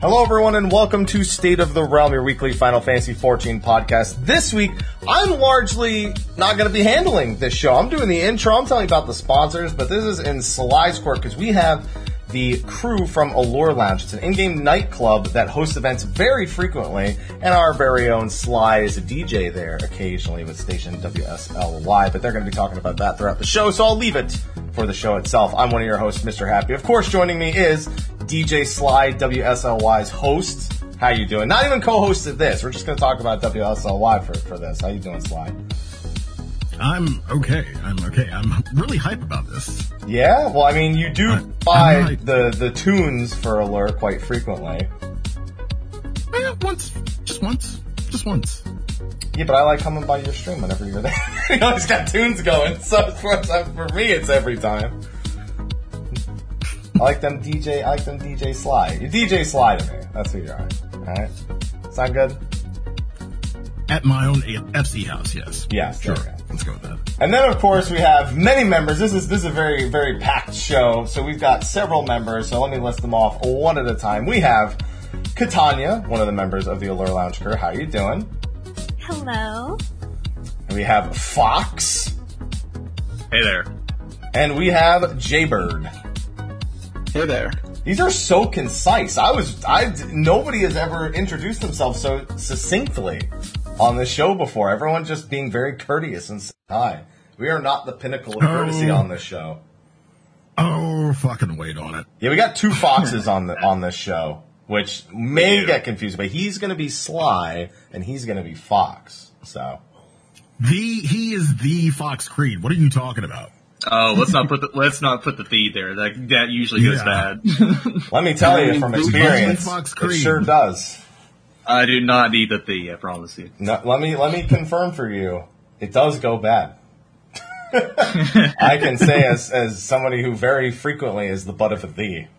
Hello, everyone, and welcome to State of the Realm, your weekly Final Fantasy XIV podcast. This week, I'm largely not going to be handling this show. I'm doing the intro. I'm telling you about the sponsors, but this is in Sly's court because we have the crew from Allure Lounge. It's an in-game nightclub that hosts events very frequently, and our very own Sly is a DJ there occasionally with station WSLY, but they're going to be talking about that throughout the show, so I'll leave it for the show itself. I'm one of your hosts, Mr. Happy. Of course, joining me is DJ Sly, WSLY's host. How you doing? Not even co-hosted this. We're just going to talk about WSLY for, for this. How you doing, Sly? I'm okay. I'm okay. I'm really hype about this. Yeah, well, I mean, you do I- buy like- the the tunes for Allure quite frequently. Eh, once, just once, just once. Yeah, but I like coming by your stream whenever you're there. you always got tunes going, so for, for me, it's every time. I like them DJ. I like them DJ Sly. You DJ Sly to me. That's who you are. All right. Sound good? At my own FC house, yes. Yeah, Sure. there. Let's go with that. And then, of course, we have many members. This is this is a very very packed show, so we've got several members. So let me list them off one at a time. We have Katanya, one of the members of the Allure Lounge crew. How are you doing? Hello. And we have Fox, Hey there. and we have Jaybird. Hey there. These are so concise. I was I nobody has ever introduced themselves so succinctly on this show before. Everyone just being very courteous and saying hi. We are not the pinnacle of courtesy Oh. on this show. Oh, fucking wait on it. Yeah, we got two foxes on the on this show, which may do. get confused, but he's going to be Sly and he's going to be Fox. So The he is the Fox Creed. What are you talking about? Oh, let's not put the let's not put the feed there. That that usually goes Yeah. bad. let me tell you from experience, Fox it Creed? sure does. I do not need the thee. I promise you. No, let me let me confirm for you, it does go bad. I can say as as somebody who very frequently is the butt of a thee.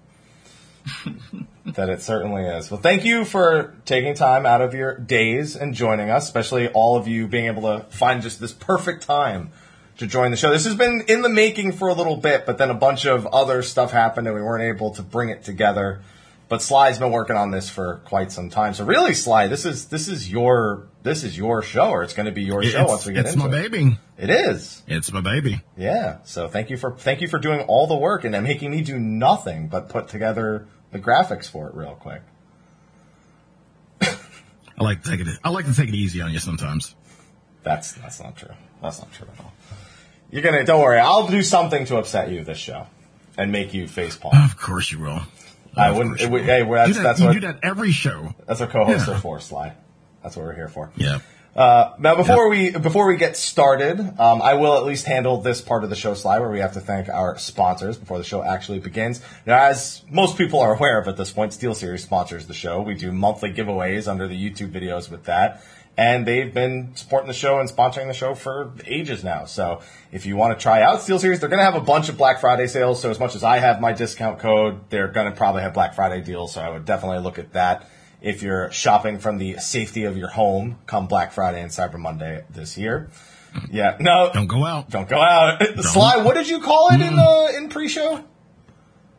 that it certainly is. Well, thank you for taking time out of your days and joining us, especially all of you being able to find just this perfect time to join the show. This has been in the making for a little bit, but then a bunch of other stuff happened and we weren't able to bring it together. But Sly's been working on this for quite some time. So really, Sly, this is this is your this is your show, or it's going to be your show it's once we get into it's into my it. baby. It is. It's my baby. Yeah. So thank you for thank you for doing all the work and making me do nothing but put together the graphics for it real quick. I like to take it. I like to take it easy on you sometimes. That's that's not true. That's not true at all. You're gonna don't worry. I'll do something to upset you this show and make you face palm. Of course you will. I Of wouldn't. It, will. hey, well, that's do that- that's you what do that every show. that's what co-hosts Yeah. are for. Sly. That's what we're here for. Yeah. Uh, now, before we before we get started, um, I will at least handle this part of the show, Sly, where we have to thank our sponsors before the show actually begins. Now, as most people are aware of at this point, SteelSeries sponsors the show. We do monthly giveaways under the YouTube videos with that, and they've been supporting the show and sponsoring the show for ages now. So, if you want to try out SteelSeries, they're going to have a bunch of Black Friday sales. So, as much as I have my discount code, they're going to probably have Black Friday deals. So, I would definitely look at that if you're shopping from the safety of your home come Black Friday and Cyber Monday this year. Mm-hmm. Yeah, no, Don't go out. don't go out. Sly, what did you call it in the mm-hmm. in pre-show?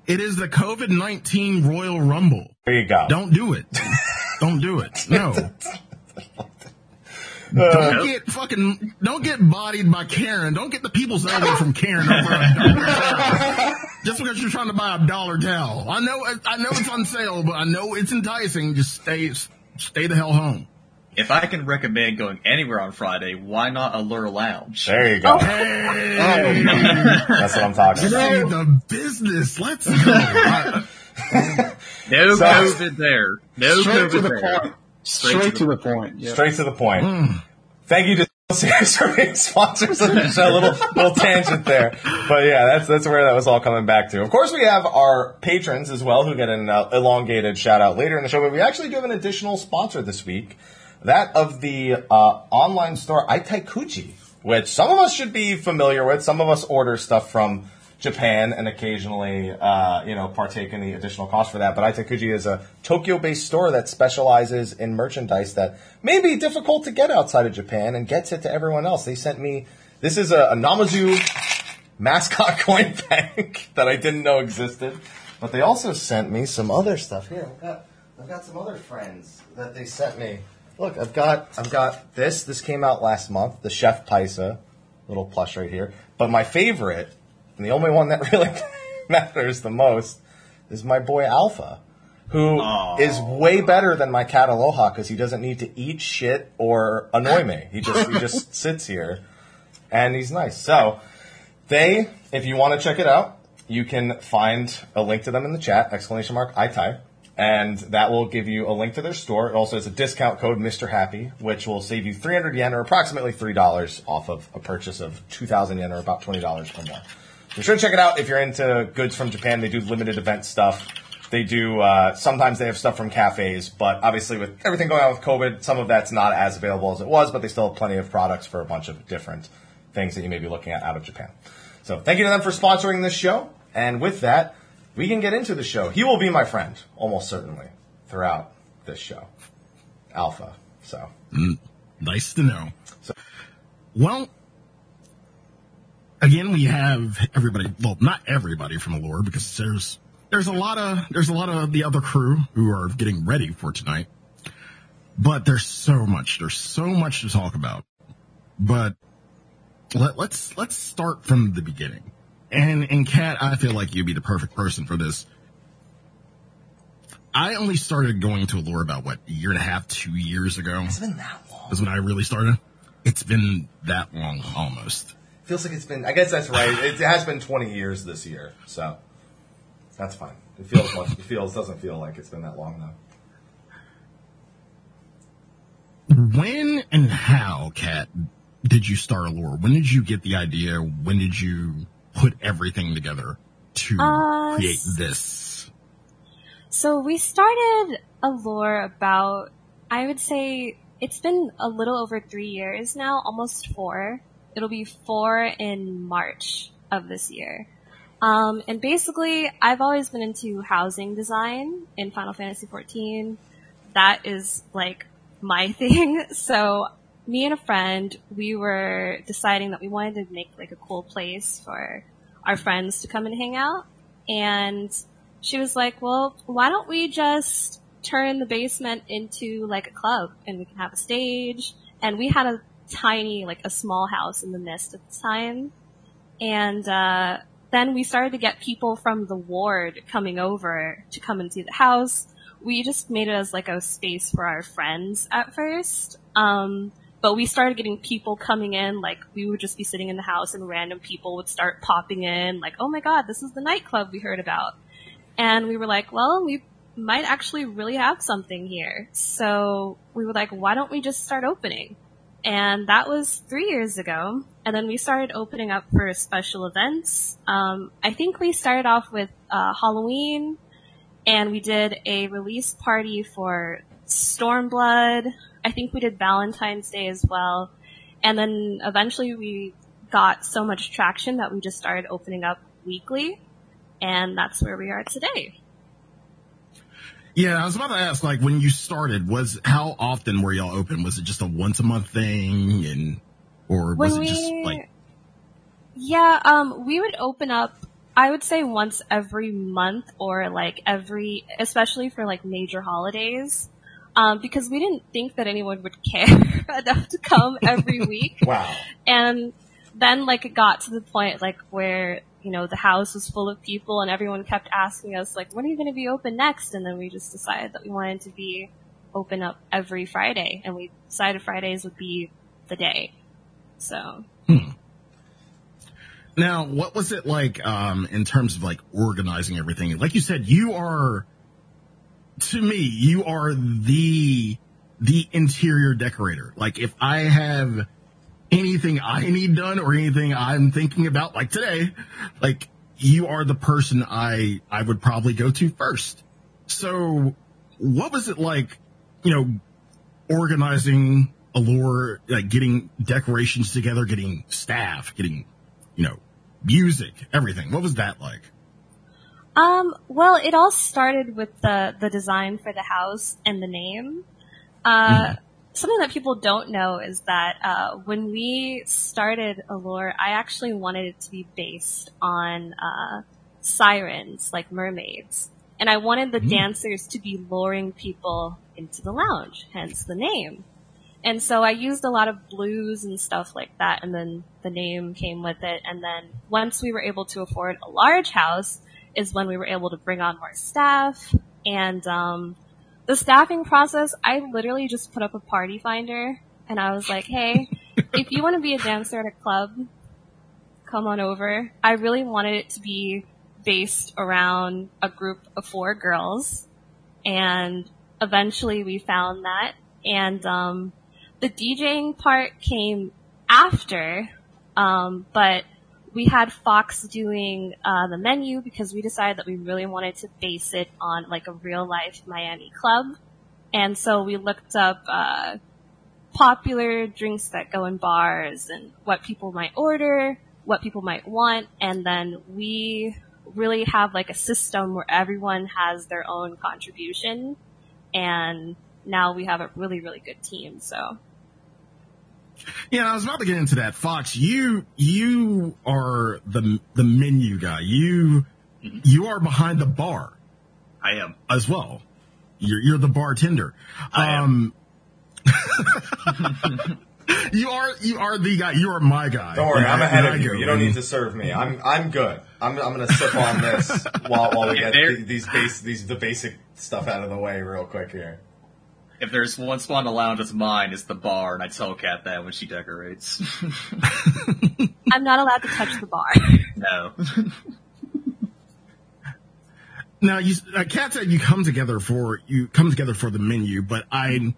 It is the COVID nineteen Royal Rumble. There you go. Don't do it. Don't do it. No. Uh, Don't get fucking. Don't get bodied by Karen. Don't get the people's elbow from Karen over a dollar towel. Just because you're trying to buy a dollar towel. I know. I know it's on sale, but I know it's enticing. Just stay. Stay the hell home. If I can recommend going anywhere on Friday, why not Allure Lounge? There you go. Hey, That's what I'm talking about. hey, the business. Let's go. No So- COVID there. No COVID the there. point. Straight to the point. Yeah. Straight to the point. Thank you to Series for being sponsors of the show. Little little tangent there, but yeah, that's that's where that was all coming back to. Of course, we have our patrons as well who get an uh, elongated shout out later in the show. But we actually do have an additional sponsor this week, that of the uh, online store Itaikuji, which some of us should be familiar with. Some of us order stuff from Japan and occasionally, uh, you know, partake in the additional cost for that. But Itaikuji is a Tokyo-based store that specializes in merchandise that may be difficult to get outside of Japan and gets it to everyone else. They sent me, this is a, a Namazu mascot coin bank that I didn't know existed. But they also sent me some other stuff. Here, we got I've got some other friends that they sent me. Look, I've got I've got this. This came out last month. The Chef Paisa, little plush right here. But my favorite, and the only one that really matters the most, is my boy Alpha, who is way better than my cat Aloha because he doesn't need to eat shit or annoy me. He just he just sits here, and he's nice. So they, if you want to check it out, you can find a link to them in the chat, exclamation mark iTie, and that will give you a link to their store. It also has a discount code Mr. Happy, which will save you 300 yen or approximately $3 off of a purchase of 2,000 yen or about $20 or more. Be sure to check it out if you're into goods from Japan. They do limited event stuff. They do, uh, sometimes they have stuff from cafes, but obviously with everything going on with COVID, some of that's not as available as it was, but they still have plenty of products for a bunch of different things that you may be looking at out of Japan. So thank you to them for sponsoring this show. And with that, we can get into the show. He will be my friend, almost certainly, throughout this show. Alpha. So Nice to know. So, well, again, we have everybody. Well, not everybody from Allure because there's there's a lot of there's a lot of the other crew who are getting ready for tonight. But there's so much. There's so much to talk about. But let, let's let's start from the beginning. And and Kat, I feel like you'd be the perfect person for this. I only started going to Allure about what a year and a half, two years ago it's been that long. is when I really started. It's been that long almost. Feels like it's been. I guess that's right. It has been 20 years this year, so that's fine. It feels much. It feels doesn't feel like it's been that long though. When and how, Kat, did you start Allure? When did you get the idea? When did you put everything together to Uh, create this? So we started Allure about, I would say, it's been a little over three years now, almost four. It'll be four in March of this year. Um, and basically, I've always been into housing design in Final Fantasy XIV. That is like my thing. So me and a friend, we were deciding that we wanted to make like a cool place for our friends to come and hang out. And she was like, well, why don't we just turn the basement into like a club and we can have a stage. And we had a tiny, like a small house in the mist at the time. And, uh, then we started to get people from the ward coming over to come and see the house. We just made it as like a space for our friends at first. Um, but we started getting people coming in, like we would just be sitting in the house and random people would start popping in, like, oh my god, this is the nightclub we heard about. And we were like, well, we might actually really have something here. So we were like, why don't we just start opening? And that was three years ago. And then we started opening up for special events. Um, I think we started off with uh, Halloween, and we did a release party for Stormblood. I think we did Valentine's Day as well. And then eventually we got so much traction that we just started opening up weekly. And that's where we are today. Yeah, I was about to ask, like, when you started, was how often were y'all open? Was it just a once a month thing, and or was When it just we- like Yeah, um, we would open up, I would say once every month or like every, especially for like major holidays. Um, because we didn't think that anyone would care enough to come every week. Wow. And then like it got to the point like where, you know, the house was full of people and everyone kept asking us like, when are you going to be open next? And then we just decided that we wanted to be open up every Friday and we decided Fridays would be the day. So. Now, what was it like um, in terms of like organizing everything? Like you said, you are to me, you are the the interior decorator. Like if I have anything I need done or anything I'm thinking about, like today, like you are the person I I would probably go to first. So, what was it like, you know, organizing Allure, like getting decorations together, getting staff, getting, you know, music, everything. What was that like? Um, well, it all started with the, the design for the house and the name. Uh, something that people don't know is that, uh, when we started Allure, I actually wanted it to be based on, uh, sirens, like mermaids. And I wanted the dancers to be luring people into the lounge, hence the name. And so I used a lot of blues and stuff like that, and then the name came with it. And then once we were able to afford a large house, is when we were able to bring on more staff. And um, the staffing process, I literally just put up a party finder, and I was like, "Hey, if you want to be a dancer at a club, come on over." I really wanted it to be based around a group of four girls, and eventually we found that. And um, the DJing part came after, um, but we had Fox doing uh, the menu because we decided that we really wanted to base it on like a real life Miami club, and so we looked up uh, popular drinks that go in bars and what people might order, what people might want, and then we really have like a system where everyone has their own contribution, and now we have a really really good team. So Yeah, I was about to get into that. Fox, you you are the the menu guy. You you are behind the bar I am. as well. You're you're the bartender. I am. Um, you are you are the guy. You are my guy. Don't worry, I'm I- ahead of you. go, You don't need to serve me. I'm I'm good. I'm I'm gonna sip on this while while we get the- these base these the basic stuff out of the way real quick here. If there's one spot in the lounge that's mine, it's the bar, and I tell Kat that when she decorates. I'm not allowed to touch the bar. no. Now, you, uh, Kat said you come together for you come together for the menu, but I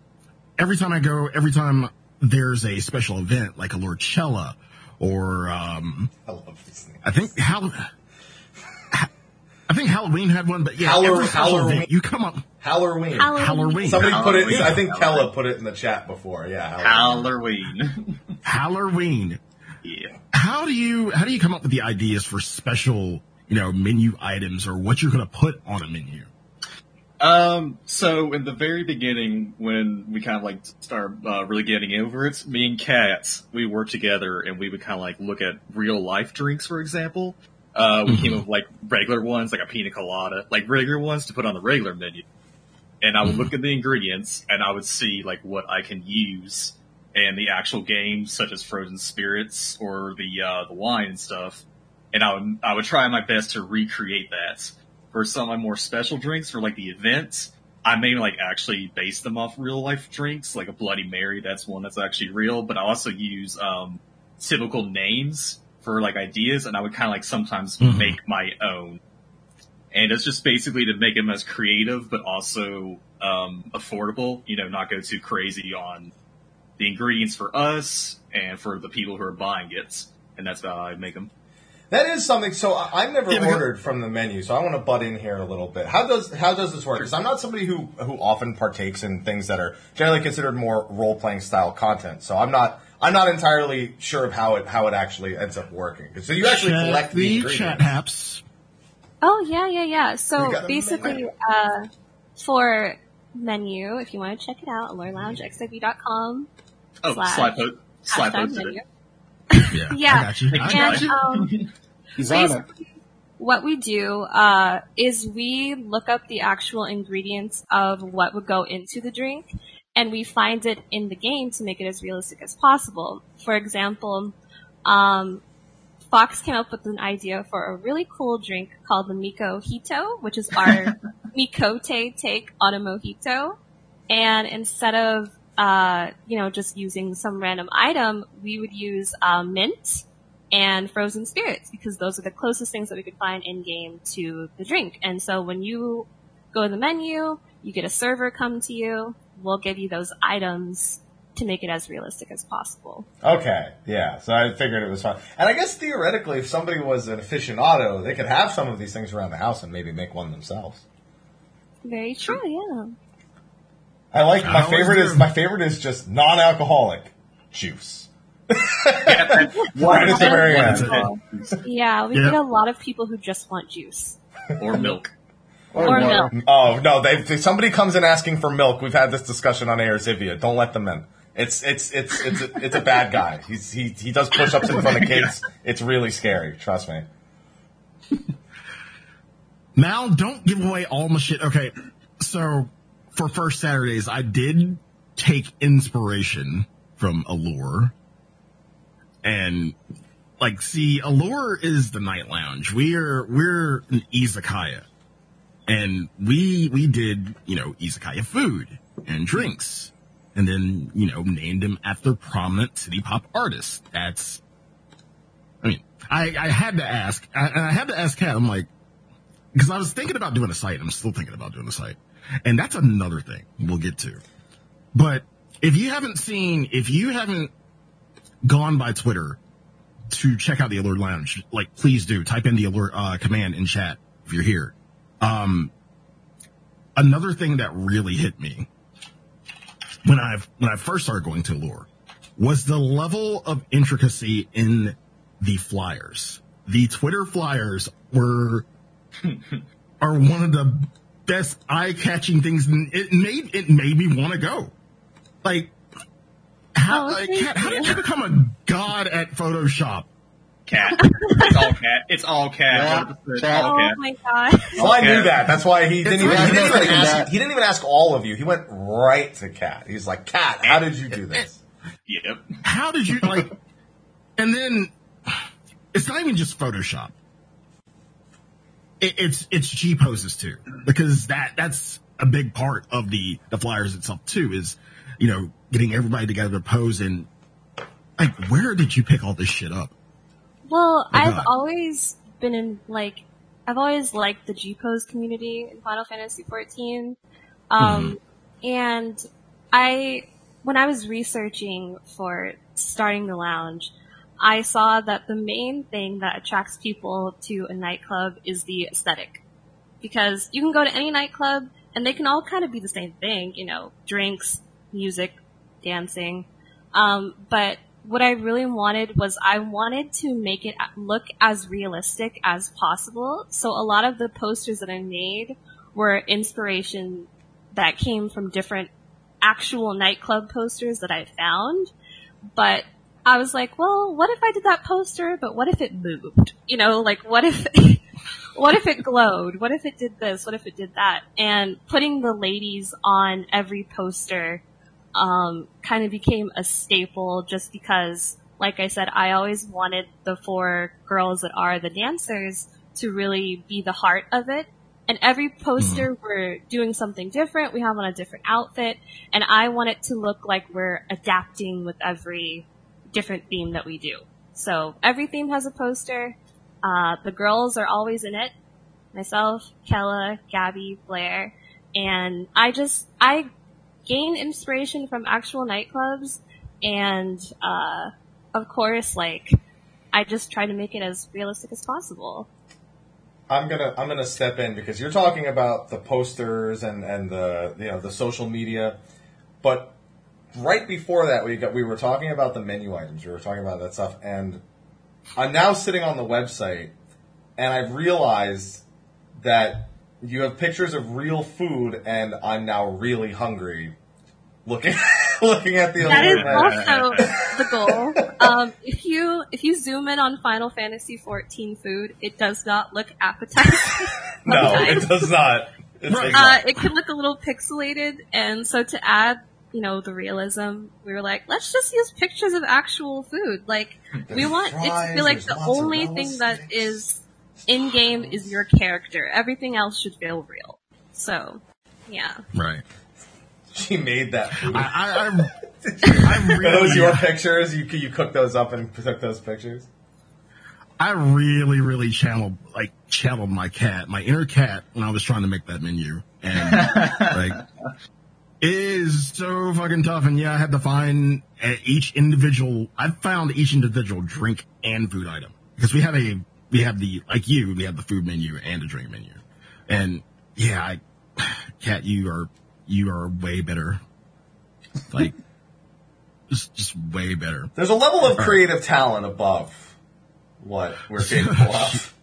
every time I go, every time there's a special event like a Lorchella or um, I love these things. I think Hall- I think Halloween had one, but yeah, Haller- every special Halloween. event, you come up Halloween. Halloween. Halloween, Somebody put it. I think Kella put it in the chat before. Yeah, Halloween. Halloween. Halloween. yeah. How do you how do you come up with the ideas for special you know menu items or what you're going to put on a menu? Um, so in the very beginning, when we kind of like started uh, really getting over it, me and Kat, we worked together and we would kind of like look at real life drinks, for example. Uh, we came up with like regular ones, like a pina colada, like regular ones to put on the regular menu. And I would look at the ingredients and I would see like what I can use and the actual games, such as frozen spirits or the, uh, the wine and stuff. And I would, I would try my best to recreate that for some of my more special drinks for like the events, I may like actually base them off real life drinks, like a Bloody Mary. That's one that's actually real, but I also use, um, typical names for like ideas and I would kind of like sometimes Mhm. make my own. And it's just basically to make them as creative, but also, um, affordable, you know, not go too crazy on the ingredients for us and for the people who are buying it. And that's how I make them. That is something. So I- I've never Yeah, because- ordered from the menu, so I want to butt in here a little bit. How does how does this work? Because I'm not somebody who who often partakes in things that are generally considered more role playing style content. So I'm not I'm not entirely sure of how it how it actually ends up working. So you actually Check collect the, the ingredients. chat haps. Oh yeah, yeah, yeah. So basically, uh, for menu, if you want to check it out, alertloungexib.com. Oh, Slash slide po- slide hashtag menu. Yeah, Yeah. I got you. And um, He's on it. basically, what we do uh, is we look up the actual ingredients of what would go into the drink, and we find it in the game to make it as realistic as possible. For example, um, Fox came up with an idea for a really cool drink called the Miko Hito, which is our Miqo'te take on a mojito. And instead of, uh, you know, just using some random item, we would use uh, mint and frozen spirits because those are the closest things that we could find in game to the drink. And so when you go to the menu, you get a server come to you, we'll give you those items to make it as realistic as possible. Okay, yeah. So I figured it was fine. And I guess theoretically, if somebody was an aficionado, they could have some of these things around the house and maybe make one themselves. Very true, yeah. I like my always favorite is my favorite is just non-alcoholic juice. right at the very That's end. Yeah, we Yeah. get a lot of people who just want juice. or milk. Or no. milk. Oh no! They, if somebody comes in asking for milk. We've had this discussion on Air Zivia. Don't let them in. It's it's it's it's a, it's a bad guy. He's he he does push-ups in front of kids. It's really scary. Trust me. Now, don't give away all my shit. Okay, so for first Saturdays, I did take inspiration from Allure, and like, see, Allure is the night lounge. We're we're an izakaya, and we we did you know izakaya food and drinks, and then you know named him after prominent city pop artists. That's, I mean, I I had to ask, I, and I had to ask Kat. I'm like, because I was thinking about doing a site. I'm still thinking about doing a site, and that's another thing we'll get to. But if you haven't seen, if you haven't gone by Twitter to check out the Allure Lounge, like please do. Type in the alert uh, command in chat if you're here. Um, another thing that really hit me when I when I first started going to Allure was the level of intricacy in the flyers. The Twitter flyers were are one of the best eye-catching things. It made it made me want to go. Like, how, Oh, like, how did you become a god at Photoshop? Kat. it's all cat. It's all cat. Yeah, 100% It's cat. all Oh cat. my god. Well, oh, I knew that. That's why he didn't even, he didn't even ask. He didn't even ask all of you. He went right to Kat. He's like, Kat, how did you do this? Yep. How did you like? And then it's not even just Photoshop. It, it's it's G poses too, because that that's a big part of the the flyers itself too. Is you know getting everybody together to pose and like where did you pick all this shit up? Well, I've God. always been in like I've always liked the G pose community in Final Fantasy XIV, um, and I when I was researching for starting the lounge, I saw that the main thing that attracts people to a nightclub is the aesthetic, because you can go to any nightclub and they can all kind of be the same thing, you know, drinks, music, dancing, um, but what I really wanted was I wanted to make it look as realistic as possible. So a lot of the posters that I made were inspiration that came from different actual nightclub posters that I found. But I was like, well, what if I did that poster, but what if it moved? You know, like what if, what if it glowed? What if it did this? What if it did that? And putting the ladies on every poster um, kind of became a staple just because, like I said, I always wanted the four girls that are the dancers to really be the heart of it. And every poster we're doing something different. We have on a different outfit, and I want it to look like we're adapting with every different theme that we do. So every theme has a poster. Uh, the girls are always in it. Myself, Kella, Gabby, Blair, and I just I gain inspiration from actual nightclubs and uh of course like I just try to make it as realistic as possible. I'm gonna I'm gonna step in because you're talking about the posters and and the you know the social media, but right before that we got we were talking about the menu items. We were talking about that stuff, and I'm now sitting on the website, and I've realized that you have pictures of real food, and I'm now really hungry. Looking looking at the That is menu. also the goal. Um, if you if you zoom in on Final Fantasy 14 food, it does not look appetizing. no, it does not. It uh, it can look a little pixelated, and so to add, you know, the realism, we were like, let's just use pictures of actual food. Like, we There's want it to fries, feel like the only thing that sticks. is in game is your character. Everything else should feel real. So, yeah. Right. She made that food. I I, I, I Are really those your pictures? You you cooked those up and took those pictures? I really, really channeled, like, channeled my cat, my inner cat, when I was trying to make that menu. And, like, it is so fucking tough. And yeah, I had to find uh, each individual, I found each individual drink and food item. Because we had a, we have the, like you, we have the food menu and the drink menu. And yeah, I, Kat, you are, you are way better. Like, just, just way better. There's a level of creative talent above what we're capable of.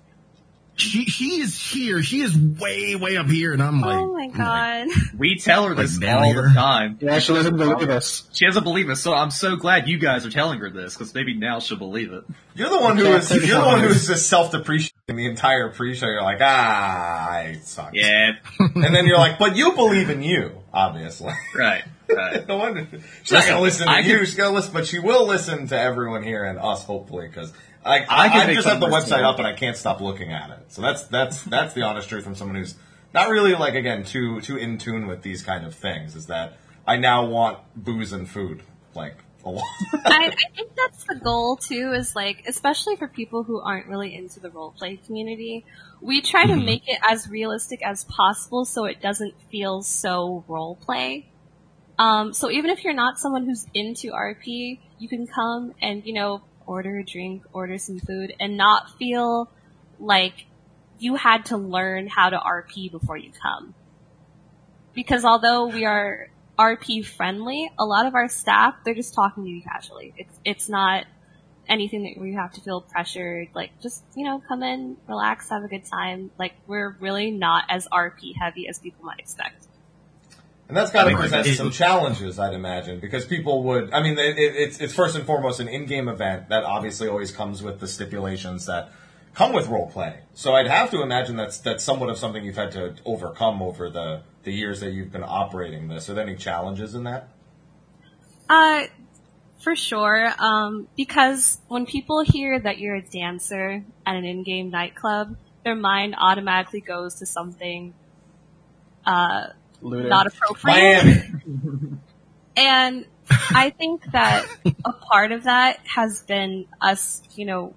She she is here. She is way way up here, and I'm like, oh my I'm like, god. We tell her this Like all here? the time. Yeah, she doesn't believe us. She doesn't believe us, so I'm so glad you guys are telling her this because maybe now she'll believe it. You're the one who Okay, is take you're the one who it. is just self-depreciating the entire pre-show. You're like, ah, I suck. Yeah, And then you're like, but you believe in you, obviously. right, right. no wonder she's not gonna listen to I you. can- She's gonna listen, but she will listen to everyone here and us, hopefully, because I, I I, can I just have the website her. up and I can't stop looking at it. So that's that's that's the honest truth from someone who's not really like again too too in tune with these kind of things. Is that I now want booze and food like a lot. I, I think that's the goal too, is like, especially for people who aren't really into the role play community, we try to make it as realistic as possible so it doesn't feel so roleplay. Um, so even if you're not someone who's into RP, you can come and, you know, order a drink, order some food, and not feel like you had to learn how to RP before you come. Because although we are RP friendly, a lot of our staff, they're just talking to you casually. It's, it's not anything that you have to feel pressured. Like, just, you know, come in, relax, have a good time. Like, we're really not as RP heavy as people might expect. And that's got to present some challenges, I'd imagine, because people would. I mean, it, it, it's it's first and foremost an in-game event that obviously always comes with the stipulations that come with role play. So I'd have to imagine that's that's somewhat of something you've had to overcome over the the years that you've been operating this. Are there any challenges in that? Uh, for sure. Um, because when people hear that you're a dancer at an in-game nightclub, their mind automatically goes to something, uh, Looter. not appropriate. And I think that a part of that has been us, you know,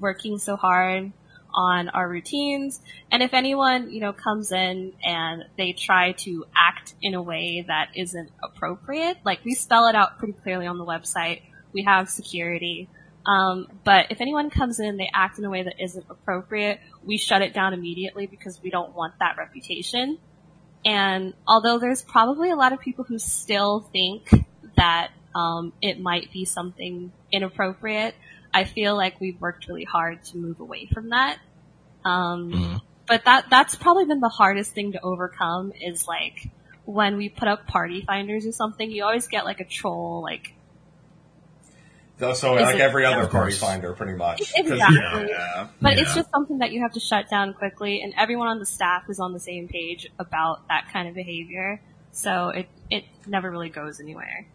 working so hard on our routines. And if anyone, you know, comes in and they try to act in a way that isn't appropriate, like we spell it out pretty clearly on the website. We have security. Um, but if anyone comes in and they act in a way that isn't appropriate, we shut it down immediately because we don't want that reputation. And although there's probably a lot of people who still think that um, it might be something inappropriate, I feel like we've worked really hard to move away from that. Um, Mhm. But that that's probably been the hardest thing to overcome is like when we put up party finders or something, you always get like a troll like So, so Is like it- every other of party course. finder, pretty much. 'Cause- exactly. Yeah. But it's Yeah. just something that you have to shut down quickly, and everyone on the staff is on the same page about that kind of behavior. So it it never really goes anywhere.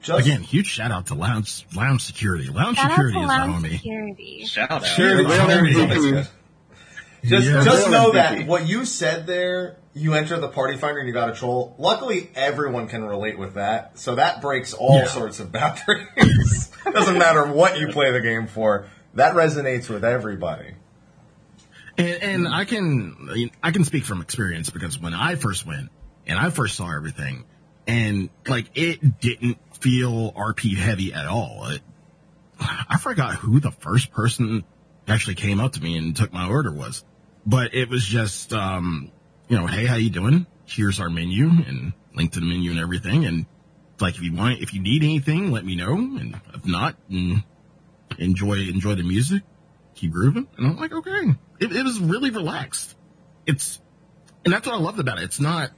Just, Again, huge shout out to lounge lounge security. Lounge Shout out security to is Lounge our homie. Security. Shout out. Sure, Yeah, sure, they're sure, really that's good. Just, Yeah. just know that what you said there, you enter the party finder and you got a troll. Luckily, everyone can relate with that, so that breaks all Yeah. sorts of boundaries. Doesn't matter what you play the game for. That resonates with everybody. And, and I can I can speak from experience because when I first went and I first saw everything, and like it didn't feel RP heavy at all. It, I forgot who the first person actually came up to me and took my order was, but it was just um, you know, hey, how you doing? Here's our menu and link to the menu and everything. And like if you want, if you need anything, let me know. And if not, mm, enjoy enjoy the music keep grooving. And I'm like, okay. It, it was really relaxed. It's, and that's what I loved about it. It's not,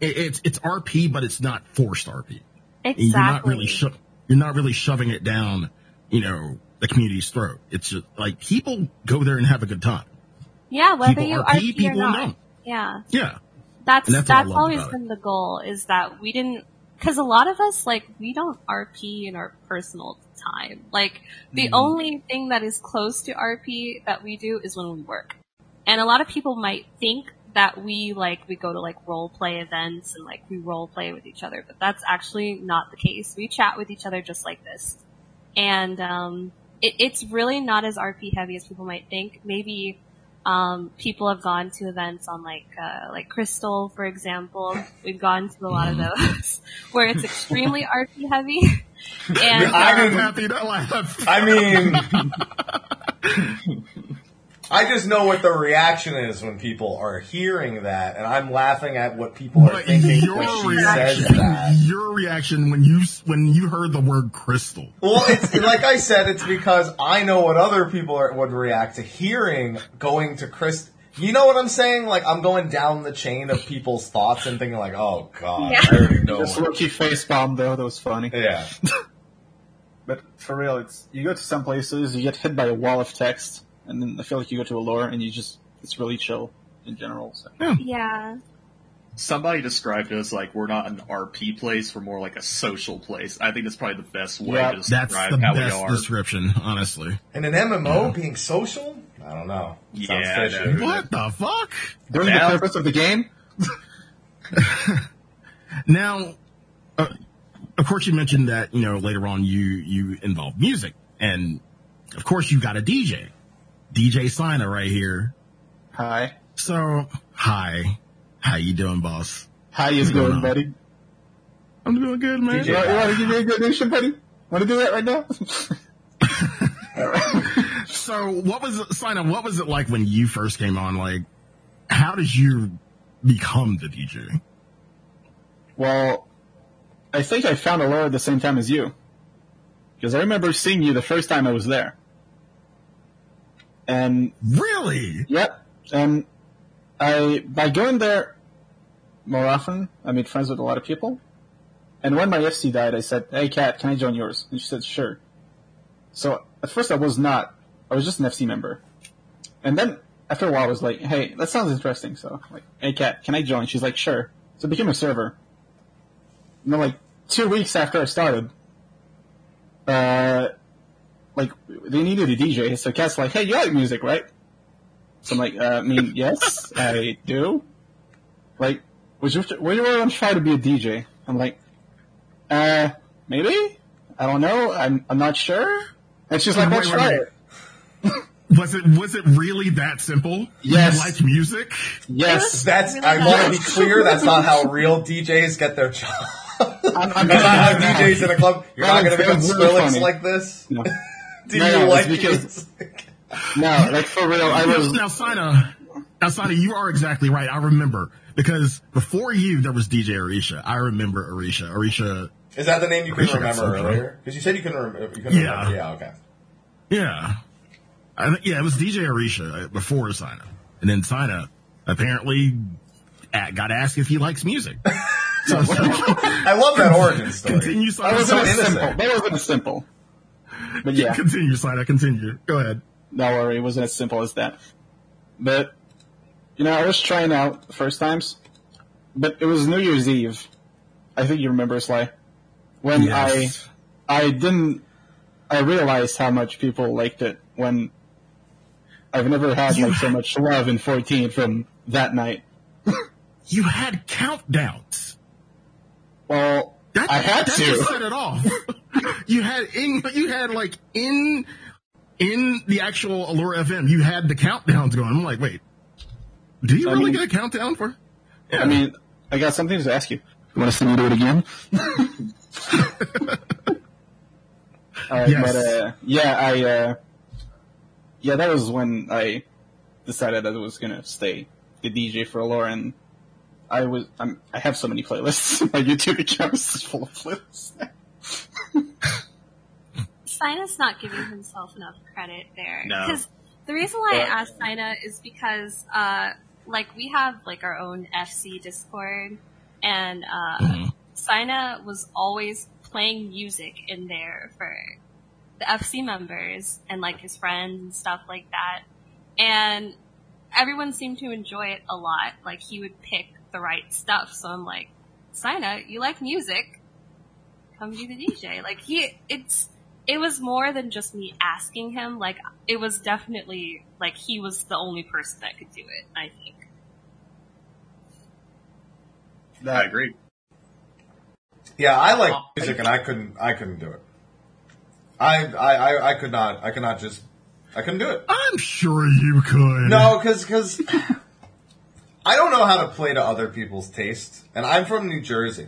it, it's, it's RP, but it's not forced RP. And You're not Exactly. really, sho- you're not really shoving it down, you know, the community's throat. It's just like people go there and have a good time. yeah, whether people you RP, RP or people not. don't. Yeah. Yeah. That's And that's, that's what I loved always it. been the goal is that we didn't because a lot of us like we don't RP in our personal time. Like the Mm-hmm. only thing that is close to RP that we do is when we work. And a lot of people might think that we like we go to like role play events and like we role play with each other, but that's actually not the case. We chat with each other just like this. And um it, it's really not as RP heavy as people might think. Maybe um, people have gone to events on like uh, like Crystal, for example. We've gone to a lot of those where it's extremely RP heavy. And I I'm didn't- happy to laugh. I mean, I just know what the reaction is when people are hearing that, and I'm laughing at what people are But thinking your when she says reaction, that. your reaction when you when you heard the word crystal. Well, it's like I said, it's because I know what other people are, would react to hearing going to Chris. You know what I'm saying? Like I'm going down the chain of people's thoughts and thinking like, oh god, Yeah. I already know. Just what- low face bomb though. That was funny. Yeah, But for real, it's you go to some places, you get hit by a wall of text, and then I feel like you go to a lore and you just it's really chill in general. So. Yeah. Somebody described it as like we're not an RP place, we're more like a social place. I think that's probably the best way Yeah, to That's describe the how we are. description, honestly. and an MMO being social, I don't know. Sounds Yeah, I fishy. What the fuck? During Now- the purpose of the game, Now, uh, of course, you mentioned that you know later on you you involve music, and of course you got a DJ, DJ Sina right here. hi, So, hi, how you doing, boss? how is going going, buddy? I'm doing good, man. DJ. You want, to give me a good nation, buddy? Want to do that right now? So, what was it, Sina? What was it like when you first came on? Like, how did you become the DJ? Well, I think I found Allure at the same time as you. Because I remember seeing you the first time I was there. And, Really? yep, and I, by going there more often, I made friends with a lot of people. And when my FC died, I said, hey Kat, can I join yours? And she said, sure. So, at first I was not. I was just an FC member. And then, after a while, I was like, hey, that sounds interesting. So, like, hey Kat, can I join? She's like, sure. So I became a server. And then, like, two weeks after I started, uh, like, they needed a DJ. So Kat's like, hey, you like music, right? So I'm like, uh, I mean, yes, I do. Like, was you, were you want to try to be a DJ? I'm like, uh, maybe? I don't know. I'm, I'm not sure. And she's like, Wait, let's try it. Was it was it really that simple? Yes. You like music? Yes. That's. Really I want to be clear. That's not how real DJs get their job. I'm, I'm That's not how DJs in a club. You're That not going to was- become that really Skrillex like this. No. Do No, you no, like because- music? No, like for real, I Now, was. now, Sina, now, Sina, you are exactly right. I remember because before you, there was DJ Arisha. I remember Arisha. Arisha, Is that the name you couldn't remember Sandra. earlier? Because you said you couldn't remember. You couldn't Yeah. remember. Yeah. Okay. yeah, I, yeah, it was DJ Arisha uh, before Sina, and then Sina apparently a got asked if he likes music. So, I love that origin story. continue, That wasn't so as innocent. simple. That wasn't simple. But yeah, Continue, Sina. Continue. Go ahead. no worry, it wasn't as simple as that. But you know, I was trying out the first times, but it was New Year's Eve. I think you remember Sly when Yes. I I didn't I realized how much people liked it when I've never had You- like so much love in 14 from that night. You had countdowns. Well, That, I had that to. just set it off. you had in you had like in in the actual Allure FM, you had the countdowns going. I'm like, wait, do you I really mean- get a countdown for? Yeah. I mean, I got something to ask you. You want to see me do it again? Alright, Yes. but uh, yeah, I uh, yeah, that was when I decided that I was gonna stay the DJ for Allure, and I was I'm, I have so many playlists. My YouTube account is full of playlists. Sina's not giving himself enough credit there. No. The reason why Yeah. I asked Sina is because, uh, like, we have, like, our own FC Discord, and, uh, Mhm. Sina was always playing music in there for the FC members and, like, his friends and stuff like that. And everyone seemed to enjoy it a lot. Like, he would pick the right stuff. So I'm like, Sina, you like music? Come be the DJ. Like, he, it's, it was more than just me asking him. Like, it was definitely, like, he was the only person that could do it, I think. I agree. Yeah, I like music, and I couldn't. I couldn't do it. I, I, I, I could not. I could not just. I couldn't do it. I'm sure you could. No, because because I don't know how to play to other people's taste, and I'm from New Jersey,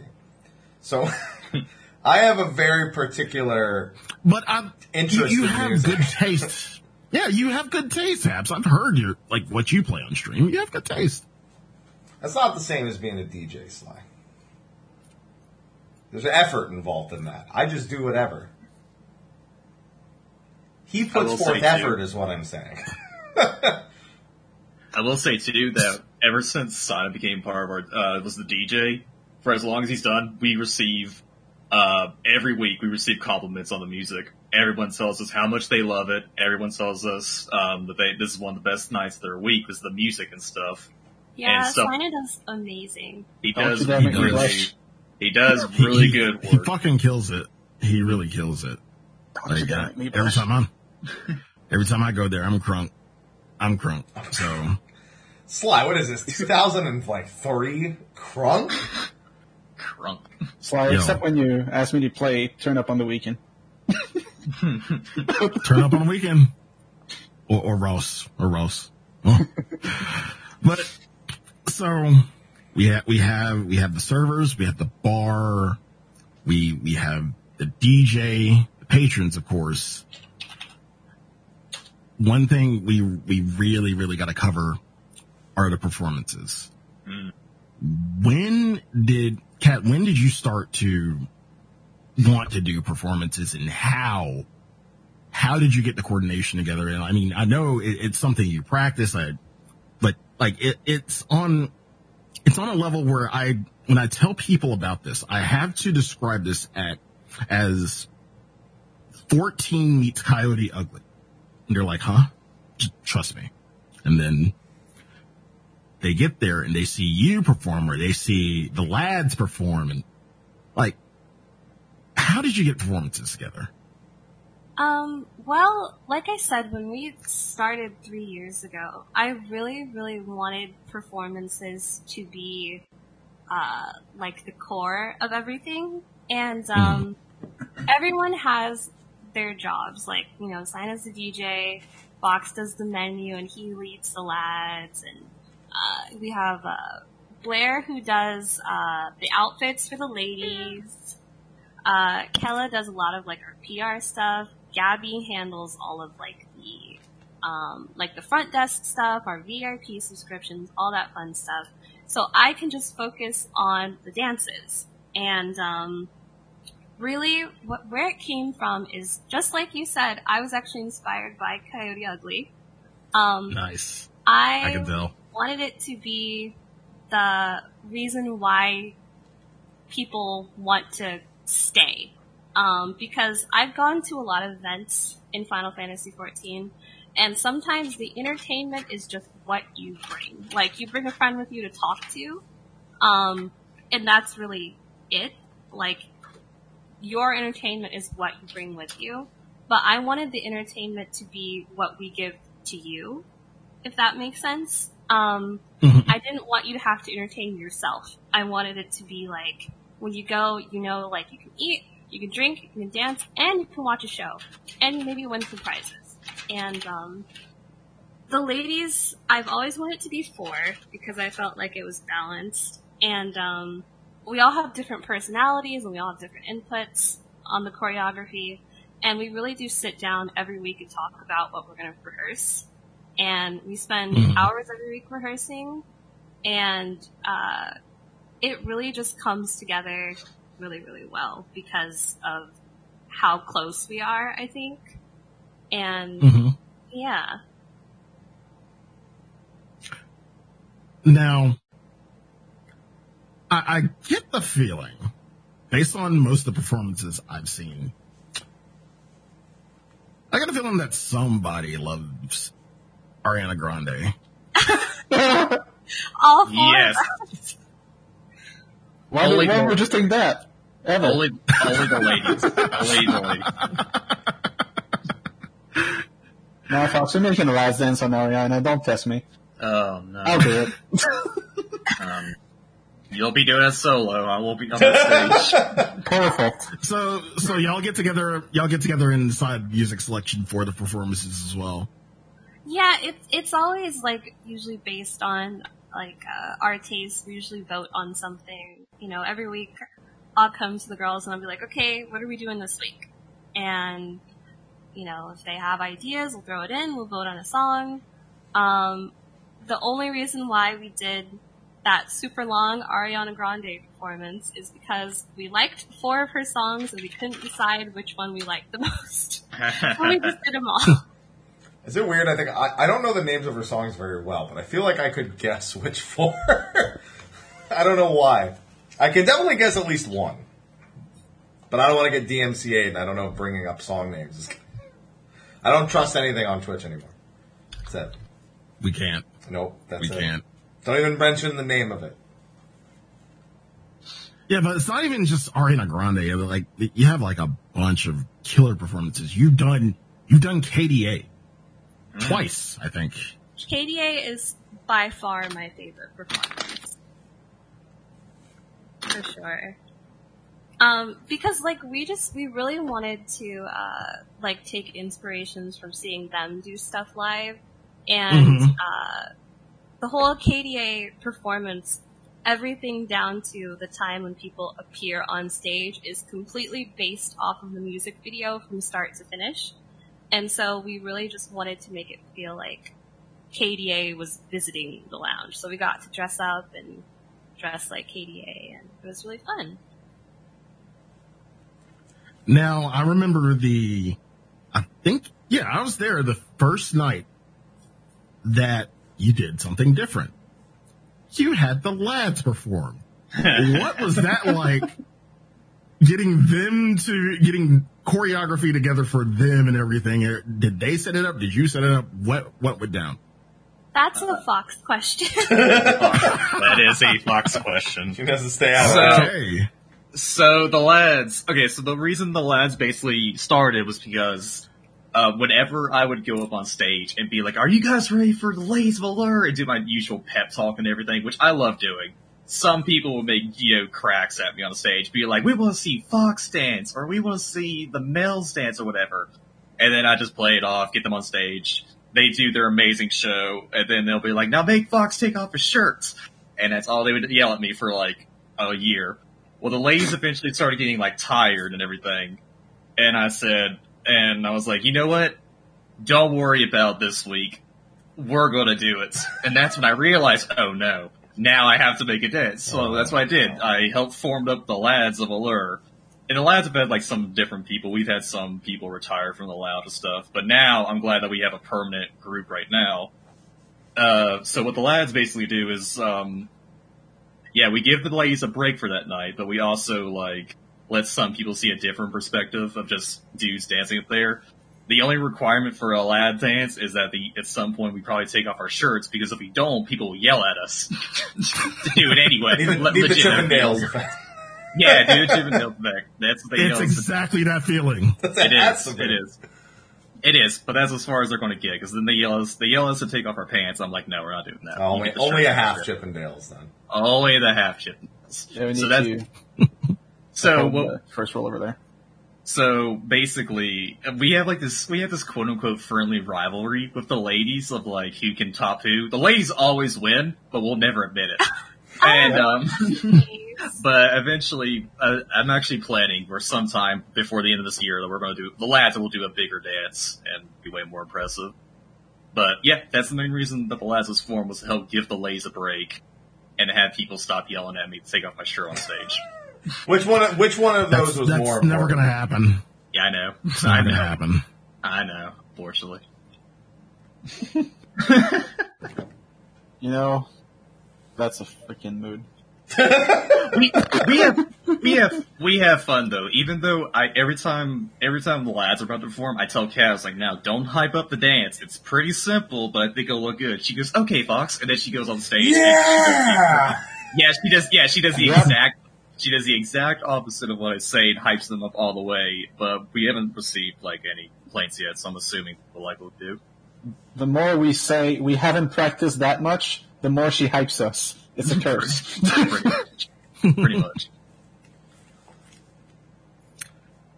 so I have a very particular. but I'm, Interest you in have music. good taste. Yeah, you have good taste, Haps. I've heard your like what you play on stream. You have good taste. That's not the same as being a DJ, Sly. There's effort involved in that. I just do whatever. He puts forth say, too. effort, is what I'm saying. I will say too that ever since Simon became part of our uh, was the DJ for as long as he's done, we receive uh, every week we receive compliments on the music. Everyone tells us how much they love it. Everyone tells us um, that they, this is one of the best nights of their week. Is the music and stuff. Yeah, And so- Sina does amazing. He Don't does you dare make me really, blush. he does really he, good He fucking kills it. He really kills it. Like, uh, every time I'm, every time I go there, I'm crunk. I'm crunk. So Sly, what is this? 2003 crunk? Crunk. Sly, Yo. except when you ask me to play Turn Up on the Weekend. turn up on the weekend, or, or Ross, or Rouse. but so we have we have we have the servers, we have the bar, we we have the DJ, the patrons, of course. One thing we we really really got to cover are the performances. Mm. When did Kat? When did you start to want to do performances, and how? How did you get the coordination together? And I mean, I know it, it's something you practice, I, but like it, it's on it's on a level where I, when I tell people about this, I have to describe this at, as 14 meets Coyote Ugly. And they're like, huh? Just trust me. And then they get there and they see you perform or they see the lads perform and like, how did you get performances together? Um, well, like I said, when we started three years ago, I really, really wanted performances to be, uh, like the core of everything. And, um, everyone has their jobs. Like, you know, Sign as the DJ, Fox does the menu, and he leads the lads, and, uh, we have, uh, Blair who does, uh, the outfits for the ladies. Uh, Kella does a lot of like our PR stuff. Gabby handles all of like the, um, like the front desk stuff, our VIP subscriptions, all that fun stuff. So I can just focus on the dances. And, um, really what, where it came from is just like you said, I was actually inspired by Coyote Ugly. Um, Nice. I, I can tell. Wanted it to be the reason why people want to stay. Um, because I've gone to a lot of events in Final Fantasy XIV, and sometimes the entertainment is just what you bring. Like, you bring a friend with you to talk to, um, and that's really it. Like, your entertainment is what you bring with you. But I wanted the entertainment to be what we give to you, if that makes sense. Um, Mhm. I didn't want you to have to entertain yourself. I wanted it to be like, when you go, you know, like you can eat, you can drink, you can dance, and you can watch a show. And maybe win some prizes. And, um, the ladies, I've always wanted to be four because I felt like it was balanced. And, um, we all have different personalities and we all have different inputs on the choreography. And we really do sit down every week and talk about what we're going to rehearse. And we spend Mhm. hours every week rehearsing. And, uh, it really just comes together really, really well because of how close we are, I think. And, hmm yeah. Now, I, I get the feeling, based on most of the performances I've seen, I got a feeling that somebody loves Ariana Grande. All four Yes. of us. Why, Only did, why for- would think that? Ever. Only, only the ladies. only the ladies. No, Fox, you're making a last dance on Ariana. Don't test me. Oh no. I'll do it. Um, you'll be doing a solo. I won't be on the stage. Perfect. So, so y'all get together, y'all get together and decide music selection for the performances as well. Yeah, it's it's always like usually based on like uh, our taste. We usually vote on something. You know, every week I'll come to the girls and I'll be like, okay, what are we doing this week? And you know, if they have ideas, we'll throw it in, we'll vote on a song. Um, the only reason why we did that super long Ariana Grande performance is because we liked four of her songs and we couldn't decide which one we liked the most. so we just did them all. Is it weird? I think I, I don't know the names of her songs very well, but I feel like I could guess which four. I don't know why. I can definitely guess at least one, but I don't want to get DMCA, and I don't know if bringing up song names. is- I don't trust anything on Twitch anymore. That's it. We can't. Nope. That's We it. can't. Don't even mention the name of it. Yeah, but it's not even just Ariana Grande. Like you have like a bunch of killer performances. You've done you've done KDA twice, I think. KDA is by far my favorite performance. For sure. Um, because like we just we really wanted to uh like take inspirations from seeing them do stuff live and Mhm. uh the whole KDA performance everything down to the time when people appear on stage is completely based off of the music video from start to finish. And so we really just wanted to make it feel like KDA was visiting the lounge. So we got to dress up and dress like KDA and it was really fun. Now I remember the I think yeah, I was there the first night that you did something different. You had the lads perform. what was that like getting them to getting choreography together for them and everything? Did they set it up? Did you set it up? What what went down? That's a Fox question. that is a Fox question. She has to stay out. So- of it. Okay. So the lads, okay, so the reason the lads basically started was because uh, whenever I would go up on stage and be like, "Are you guys ready for the Lays of Allure?" and do my usual pep talk and everything, which I love doing. Some people would make know cracks at me on the stage, be like, "We want to see Fox dance," or "We want to see the males dance," or whatever. And then I just play it off, get them on stage. They do their amazing show, and then they'll be like, "Now make Fox take off his shirts," and that's all they would yell at me for like a year. Well, the ladies eventually started getting like tired and everything. And I said, and I was like, you know what? Don't worry about this week. We're gonna do it. And that's when I realized, oh no, now I have to make a dance. So that's what I did. I helped formed up the lads of Allure. And the lads have had like some different people. We've had some people retire from the loud and stuff, but now I'm glad that we have a permanent group right now. Uh, so what the lads basically do is, um, yeah, we give the ladies a break for that night, but we also like let some people see a different perspective of just dudes dancing up there. The only requirement for a lad dance is that the, at some point we probably take off our shirts because if we don't, people will yell at us to do it anyway. Need, the- Le- need the legit. Chippendales effect. Yeah, do the Chippendales effect. That's what they It's yell. exactly that feeling. It That's is. the It is. It is, but that's as far as they're going to get. Because then they yell us. They yell us to take off our pants. I'm like, no, we're not doing that. You Only, only a half off. Chippendales then. Only the half Chippendales. Yeah, we need so that's to so. hold What, first roll over there. So basically, we have like this, we have this quote unquote friendly rivalry with the ladies of like who can top who. The ladies always win, but we'll never admit it. and, um, but eventually, uh, I'm actually planning for sometime before the end of this year that we're going to do, the lads will do a bigger dance and be way more impressive. But yeah, that's the main reason that the lads was formed was to help give the ladies a break and have people stop yelling at me to take off my shirt on stage. Which one? of- Which one of those That's, was that's more? never going to happen. Yeah, I know. It's not going to happen. I know, fortunately. You know, that's a freaking mood. we we have we have we have fun though. Even though I every time every time the lads are about to perform, I tell Kat, I was like, "Now don't hype up the dance. It's pretty simple, but I think it'll look good." She goes, "Okay, Fox," and then she goes on stage. and Yeah. yeah, she does. Yeah, she does the exact. She does the exact opposite of what I say and hypes them up all the way. But we haven't received like any complaints yet, so I'm assuming we'll like what we do. The more we say we haven't practiced that much, the more she hypes us. It's a curse. Pretty much. Pretty much.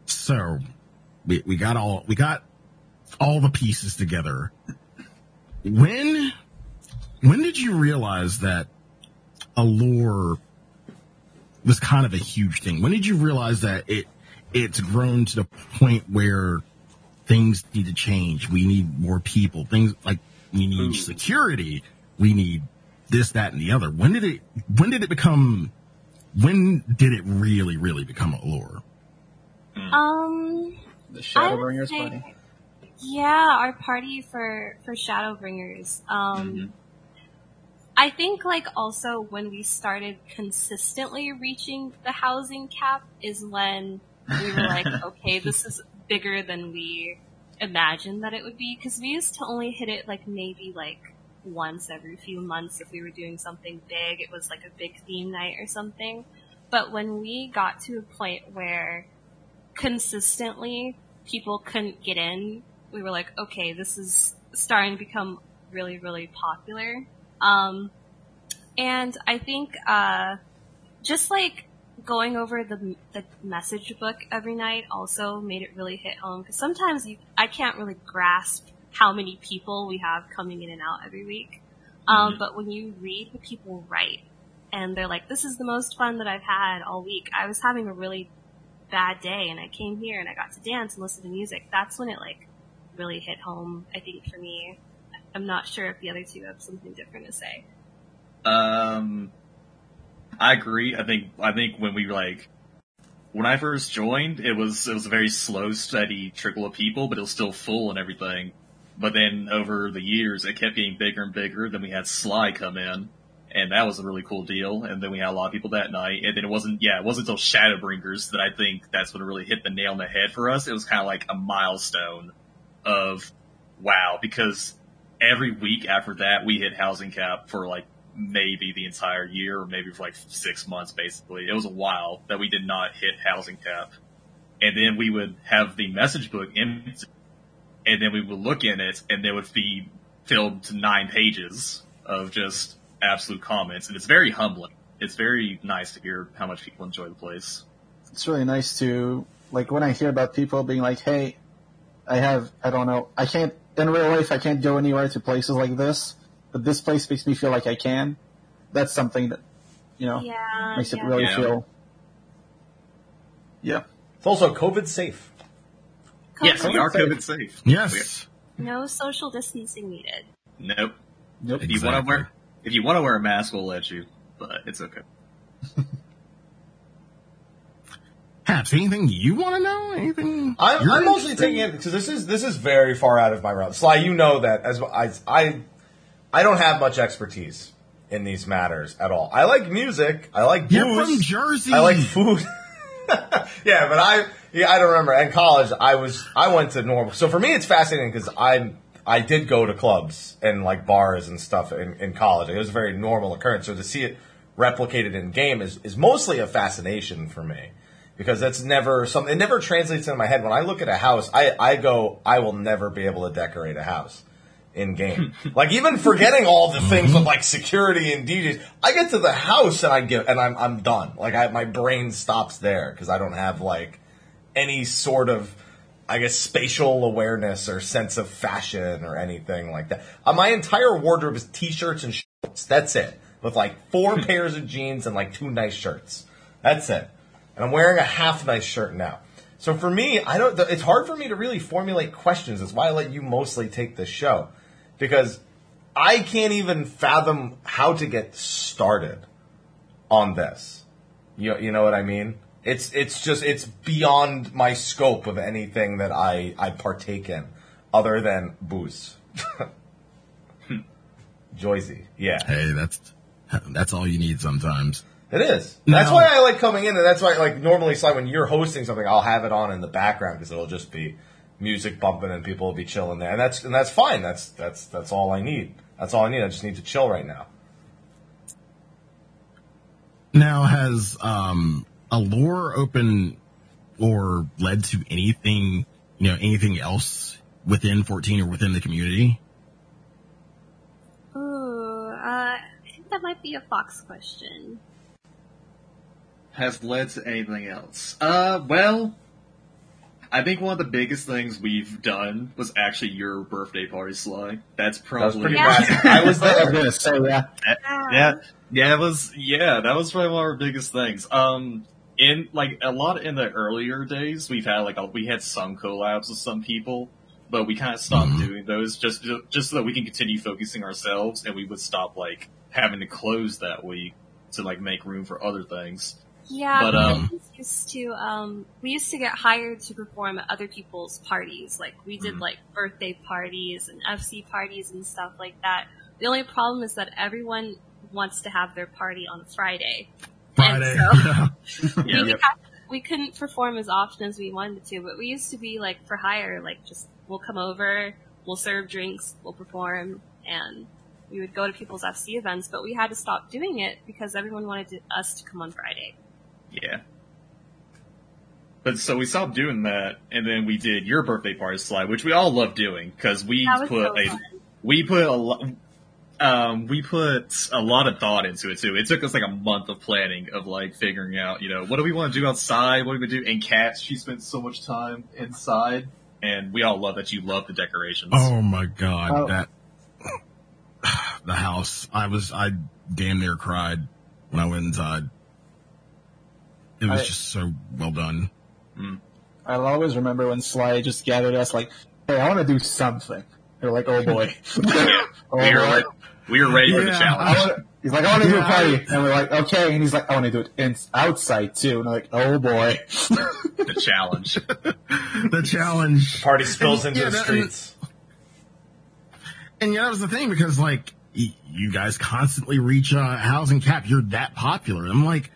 So we, we got all we got all the pieces together. When when did you realize that allure was kind of a huge thing? When did you realize that it it's grown to the point where things need to change. We need more people. Things like we need Ooh. security. We need this, that, and the other. When did it? When did it become? When did it really, really become a lore? Um, The I would Shadowbringers say- party. yeah, our party for for Shadowbringers. Um, Mhm. I think like also when we started consistently reaching the housing cap is when we were like, okay, this is bigger than we imagined that it would be because we used to only hit it like maybe like once every few months if we were doing something big. It was like a big theme night or something. But when we got to a point where consistently people couldn't get in, we were like, okay, this is starting to become really, really popular. Um, and I think, uh, just like going over the, the message book every night also made it really hit home because sometimes you, I can't really grasp how many people we have coming in and out every week. Um, Mhm. but when you read what people write and they're like, this is the most fun that I've had all week. I was having a really bad day and I came here and I got to dance and listen to music. That's when it like really hit home, I think, for me. I'm not sure if the other two have something different to say. Um, I agree. I think I think when we like when I first joined, it was it was a very slow, steady trickle of people, but it was still full and everything. But then over the years, it kept getting bigger and bigger. Then we had Sly come in, and that was a really cool deal. And then we had a lot of people that night. And then it wasn't yeah, it wasn't until Shadowbringers that I think that's when it really hit the nail on the head for us. It was kind of like a milestone of wow, because every week after that, we hit housing cap for like maybe the entire year or maybe for like six months basically. It was a while that we did not hit housing cap. And then we would have the message book in and then we would look in it and there would be filled to nine pages of just absolute comments. And it's very humbling. It's very nice to hear how much people enjoy the place. It's really nice to like when I hear about people being like, "Hey, I have I don't know, I can't in real life I can't go anywhere to places like this, but this place makes me feel like I can." That's something that you know Yeah. makes it really Yeah. feel. Yeah, It's also COVID safe. Yes, we are. COVID safe. Yes. No social distancing needed. Nope. Yep. If you want to wear, if you want to wear a mask, we'll let you, but it's okay. Haps, anything you want to know? Anything? I'm, I'm mostly taking it because this is this is very far out of my realm. Sly, you know that as I I I don't have much expertise in these matters at all. I like music. I like You're from Jersey. I like food. yeah, but I yeah I don't remember. In college, I was I went to normal. So for me, it's fascinating because I'm I did go to clubs and like bars and stuff in, in college. It was a very normal occurrence. So to see it replicated in game is is mostly a fascination for me because that's never something. It never translates into my head. When I look at a house, I I go I will never be able to decorate a house in game. like even forgetting all the things with like security and DJs, I get to the house and I get and I'm I'm done. Like I my brain stops there because I don't have like any sort of I guess spatial awareness or sense of fashion or anything like that. Uh, my entire wardrobe is t-shirts and shorts. That's it. With like four pairs of jeans and like two nice shirts. That's it. And I'm wearing a half nice shirt now. So for me, I don't. It's hard for me to really formulate questions. That's why I let you mostly take this show, because I can't even fathom how to get started on this. You you know what I mean? It's it's just it's beyond my scope of anything that I I partake in, other than booze. Hmm. Joyzy, yeah. Hey, that's that's all you need sometimes. It is. That's why I like coming in, and that's why, like, normally, Sly, when you're hosting something, I'll have it on in the background because it'll just be music bumping and people will be chilling there, and that's and that's fine. That's that's that's all I need. That's all I need. I just need to chill right now. Now, has um, Allure open or led to anything, you know, anything else within 14 or within the community? Ooh, uh, I think that might be a Fox question. Has led to anything else? Uh, well, I think one of the biggest things we've done was actually your birthday party, Sly. That's That was probably pretty Yeah. I was I was there. gonna say yeah. yeah, yeah, it was yeah, that was probably one of our biggest things. Um, in like a lot in the earlier days, we've had like a, we had some collabs with some people, but we kind of stopped doing those just just so that we can continue focusing ourselves, and we would stop like having to close that week to like make room for other things. Yeah, But, we um, used to um, we used to get hired to perform at other people's parties. Like we did Mhm. like birthday parties and FC parties and stuff like that. The only problem is that everyone wants to have their party on Friday. Friday. And so Yeah. we, had- we couldn't perform as often as we wanted to, but we used to be like for hire, like just we'll come over, we'll serve drinks, we'll perform, and we would go to people's FC events. But we had to stop doing it because everyone wanted to, us to come on Friday. Yeah. But so we stopped doing that, and then we did your birthday party slide, which we all love doing because we put so a fun. we put a lot. Um, we put a lot of thought into it too. It took us like a month of planning of like figuring out, you know, what do we want to do outside? What do we do? And Kat, she spent so much time inside, and we all love that you love the decorations. Oh my god, Oh. that the house. I was I damn near cried when I went inside. It was I- just so well done. I'll always remember when Sly just gathered us like, "Hey, I want to do something." They're like, "Oh boy." oh, we were boy. re- we were ready for the challenge. Wanna, he's like, I want to do a party, I- and we're like, okay. And he's like, I want to do it in, outside too. And I'm like, oh boy. the challenge. The challenge. The Party spills And, into yeah, the that- streets. And yeah, that was the thing because like you guys constantly reach uh, housing cap. You're that popular. I'm like,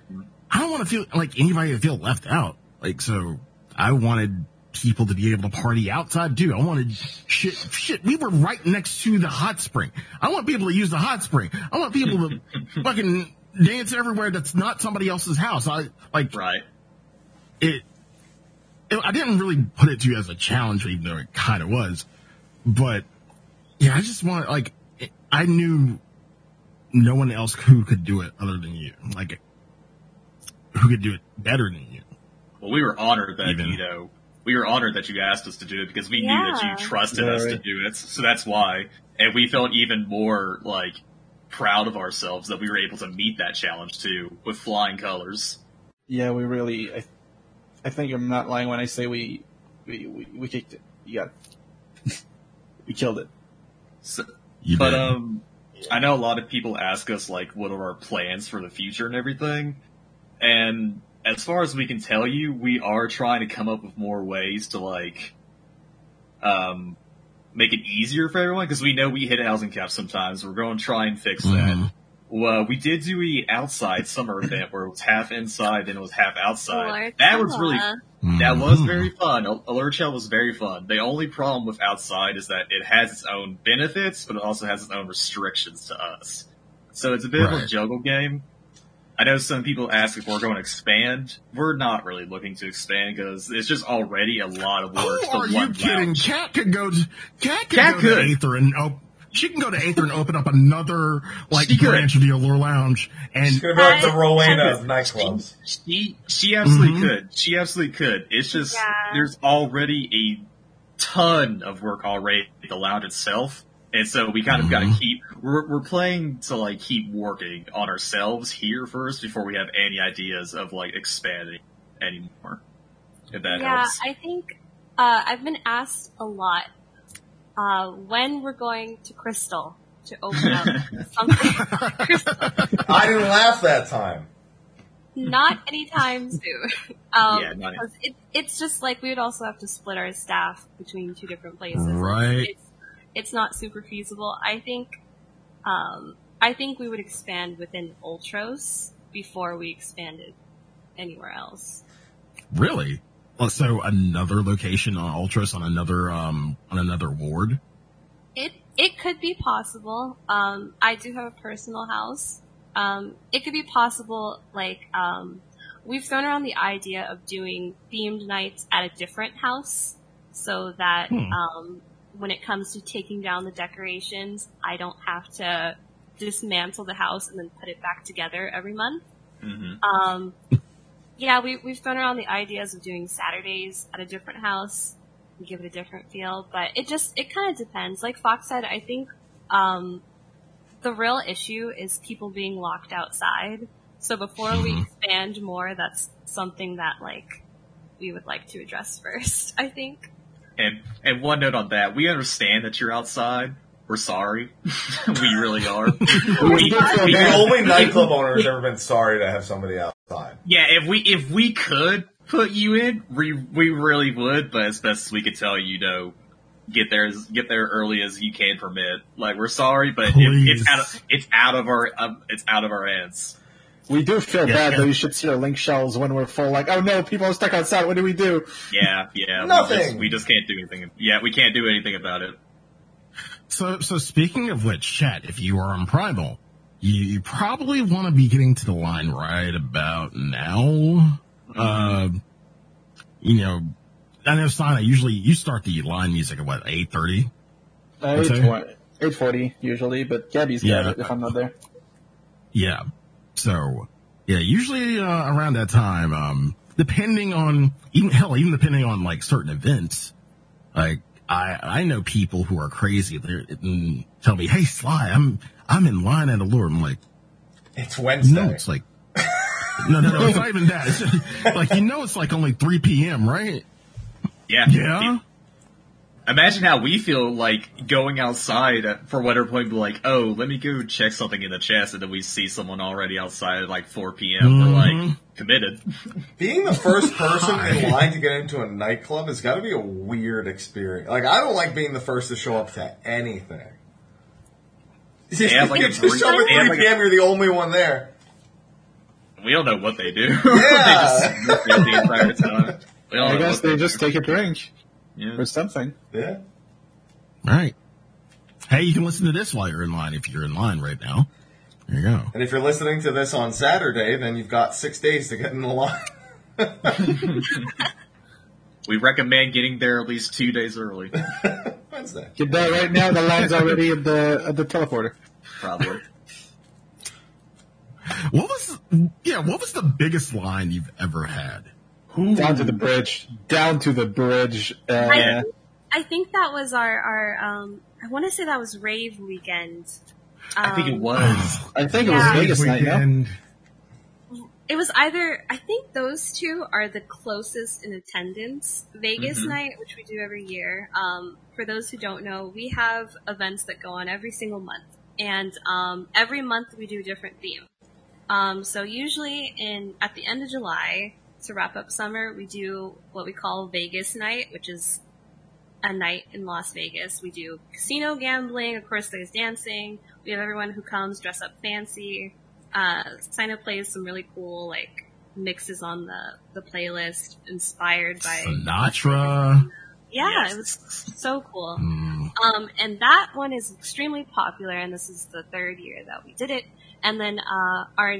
I don't want to feel like anybody to feel left out. Like so, I wanted people to be able to party outside too. I wanted shit. Shit, we were right next to the hot spring. I want people to use the hot spring. I want people to fucking dance everywhere that's not somebody else's house. I like right. it, it I didn't really put it to you as a challenge, even though it kind of was. But yeah, I just want like it, I knew no one else who could do it other than you. Like who could do it better than you. Well, we were honored that Even. you know we were honored that you asked us to do it because we knew that you trusted Yeah, us to do it. So that's why, and we felt even more like proud of ourselves that we were able to meet that challenge too with flying colors. Yeah, we really. I, I think I'm not lying when I say we, we, we, we kicked it. Yeah, we killed it. So, You but did. um, I know a lot of people ask us like, what are our plans for the future and everything, and as far as we can tell you, we are trying to come up with more ways to like, um, make it easier for everyone because we know we hit housing caps sometimes. We're going to try and fix that. Mhm. Well, we did do a outside summer event where it was half inside and it was half outside. Alert that was really that was Mhm. very fun. Al- Alert Shell was very fun. The only problem with outside is that it has its own benefits, but it also has its own restrictions to us. So it's a bit of a juggle game. I know some people ask if we're going to expand. We're not really looking to expand because it's just already a lot of work. Who are you one kidding? lounge. Kat could go. To, Kat could Kat go could. to Aether and op- she can go to Aether and open up another like She could. branch of the Allure Lounge. And It's gonna be like the I- Rowena of nightclubs. She she absolutely Mhm. could. She absolutely could. It's just Yeah. there's already a ton of work already the lounge itself, and so we kind of got to keep. We're we're playing to like keep working on ourselves here first before we have any ideas of like expanding anymore. If that yeah, helps. I think uh, I've been asked a lot uh, when we're going to Crystal to open up something. I didn't laugh that time. Not anytime soon. Um, Yeah, not- because it, it's just like we would also have to split our staff between two different places. Right. It's, it's not super feasible. I think, um, I think we would expand within Ultros before we expanded anywhere else. really, well, so another location on Ultros on another um on another ward. It it could be possible. Um, I do have a personal house. Um, it could be possible, like um, we've thrown around the idea of doing themed nights at a different house, so that Hmm. When it comes to taking down the decorations, I don't have to dismantle the house and then put it back together every month. hmm Um, yeah, we, we've thrown around the ideas of doing Saturdays at a different house and give it a different feel, but it just, it kind of depends. Like Fox said, I think, um, the real issue is people being locked outside. So before we Mhm. expand more, that's something that like we would like to address first, I think. And and one note on that, we understand that you're outside. We're sorry. we really are. We We- do feel we- The only nightclub owner has ever been sorry to have somebody outside. yeah, if we if we could put you in, we we really would. But as best as we could tell you, you know, get there as get there early as you can permit. Like we're sorry, but it, it's out of it's out of our um, it's out of our hands. We do feel Yeah. bad though. You should see our link shells when we're full. Like, oh no, people are stuck outside. What do we do? Yeah, yeah. We Nothing. just, we just can't do anything. Yeah, we can't do anything about it. So, so speaking of which, chat, if you are on Primal, you, you probably want to be getting to the line right about now. Uh, you know, I know Sana, usually you start the line music at what, 8.30? Uh, What's that? 840 usually, but Gabby's got it if I'm not there. Yeah. So, yeah, usually, uh, around that time, um, depending on, even, hell, even depending on like certain events, like, I, I know people who are crazy. They tell me, "Hey, Sly, I'm I'm in line at the Lord." I'm like, It's Wednesday. No, it's like no, no, no. It's not even that. It's just, like you know, it's like only three p.m. Right? Yeah. Yeah. Imagine how we feel like going outside for whatever point, be like, oh, let me go check something in the chest, and then we see someone already outside at like 4 p.m. We're Mhm. like, committed. Being the first person in line to get into a nightclub has got to be a weird experience. Like, I don't like being the first to show up to anything. Yeah, like you a just drink- show up at yeah, 3 like a- p.m., you're the only one there. We don't know what they do. Yeah. they just the entire time. We don't I guess what they do. just take a drink Yeah. or something. Yeah. All right. Hey, you can listen to this while you're in line if you're in line right now. There you go. And if you're listening to this on Saturday, then you've got six days to get in the line. We recommend getting there at least two days early, Wednesday. Get there right now. The line's already at the at the teleporter. probably. What was yeah? What was the biggest line you've ever had? Down to the bridge. Down to the bridge. Uh, I, I think that was our, our um, I want to say that was rave weekend. I think it Um, was. I think it was Yeah. Vegas night. No? It was either, I think those two are the closest in attendance. Vegas Mhm. night, which we do every year. Um, for those who don't know, we have events that go on every single month. And, um, every month we do a different theme. Um, so usually in, at the end of July, to wrap up summer, we do what we call Vegas night, which is a night in Las Vegas. We do casino gambling, of course there's dancing. We have everyone who comes dress up fancy. Uh, Sina plays some really cool like mixes on the the playlist, inspired by Sinatra. yeah, Yes. it was so cool. Mm, Um, and that one is extremely popular, and this is the third year that we did it. And then uh, our,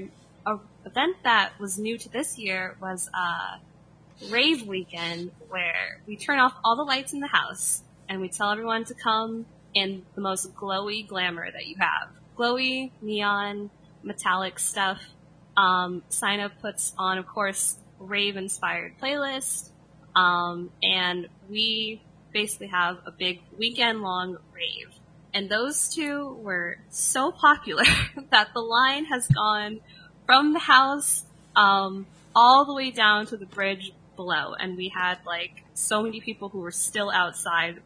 our event that was new to this year was a Rave Weekend, where we turn off all the lights in the house and we tell everyone to come in the most glowy glamour that you have. Glowy, neon, metallic stuff. Um, Sign Up puts on, of course, rave inspired playlist. Um, and we basically have a big weekend long rave. And those two were so popular that the line has gone from the house, um, all the way down to the bridge below. And we had like so many people who were still outside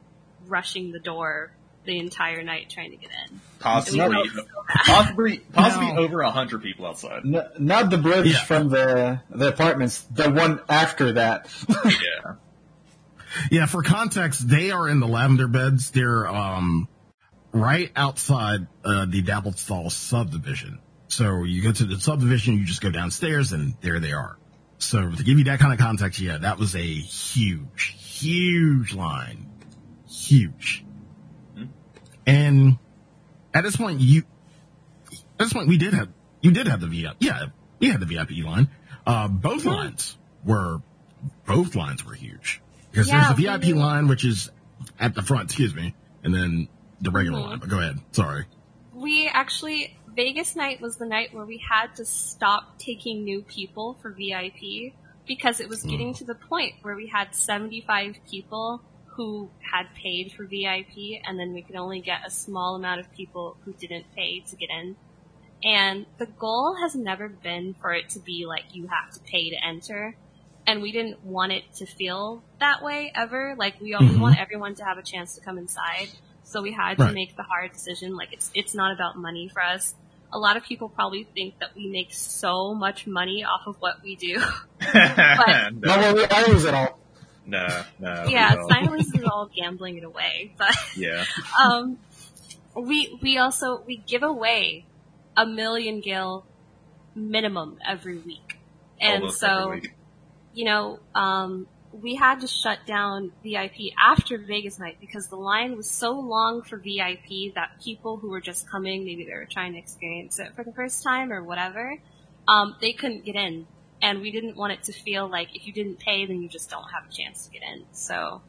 rushing the door the entire night trying to get in. Possibly, And so possibly, possibly No. over a hundred people outside. N- not the bridge Yeah. from the the apartments. The one after that. Yeah. Yeah, for context, they are in the lavender beds. They're um right outside uh, the Dappled Stall subdivision. So you go to the subdivision, you just go downstairs, and there they are. So to give you that kind of context, yeah, that was a huge, huge line, huge. And at this point, you at this point we did have you did have the VIP. Yeah, we had the VIP line. Uh, both lines were both lines were huge because Yeah, there's the VIP we- line, which is at the front. Excuse me, and then the regular Mhm. line. But go ahead. Sorry. We actually, Vegas night was the night where we had to stop taking new people for VIP because it was hmm. getting to the point where we had 75 people who had paid for VIP and then we could only get a small amount of people who didn't pay to get in. And the goal has never been for it to be like you have to pay to enter. and we didn't want it to feel that way ever. Like we, we mm-hmm. want everyone to have a chance to come inside. So we had to make the hard decision. Like it's it's not about money for us. A lot of people probably think that we make so much money off of what we do. no, No, well, we always at all. no, no. yeah, don't. Silence is all gambling it away. But Yeah. um, we we also we give away a million gil minimum every week, and Almost so every week. you know um, we had to shut down VIP after Vegas night because the line was so long for VIP that people who were just coming, maybe they were trying to experience it for the first time or whatever, um, they couldn't get in. And we didn't want it to feel like if you didn't pay, then you just don't have a chance to get in. So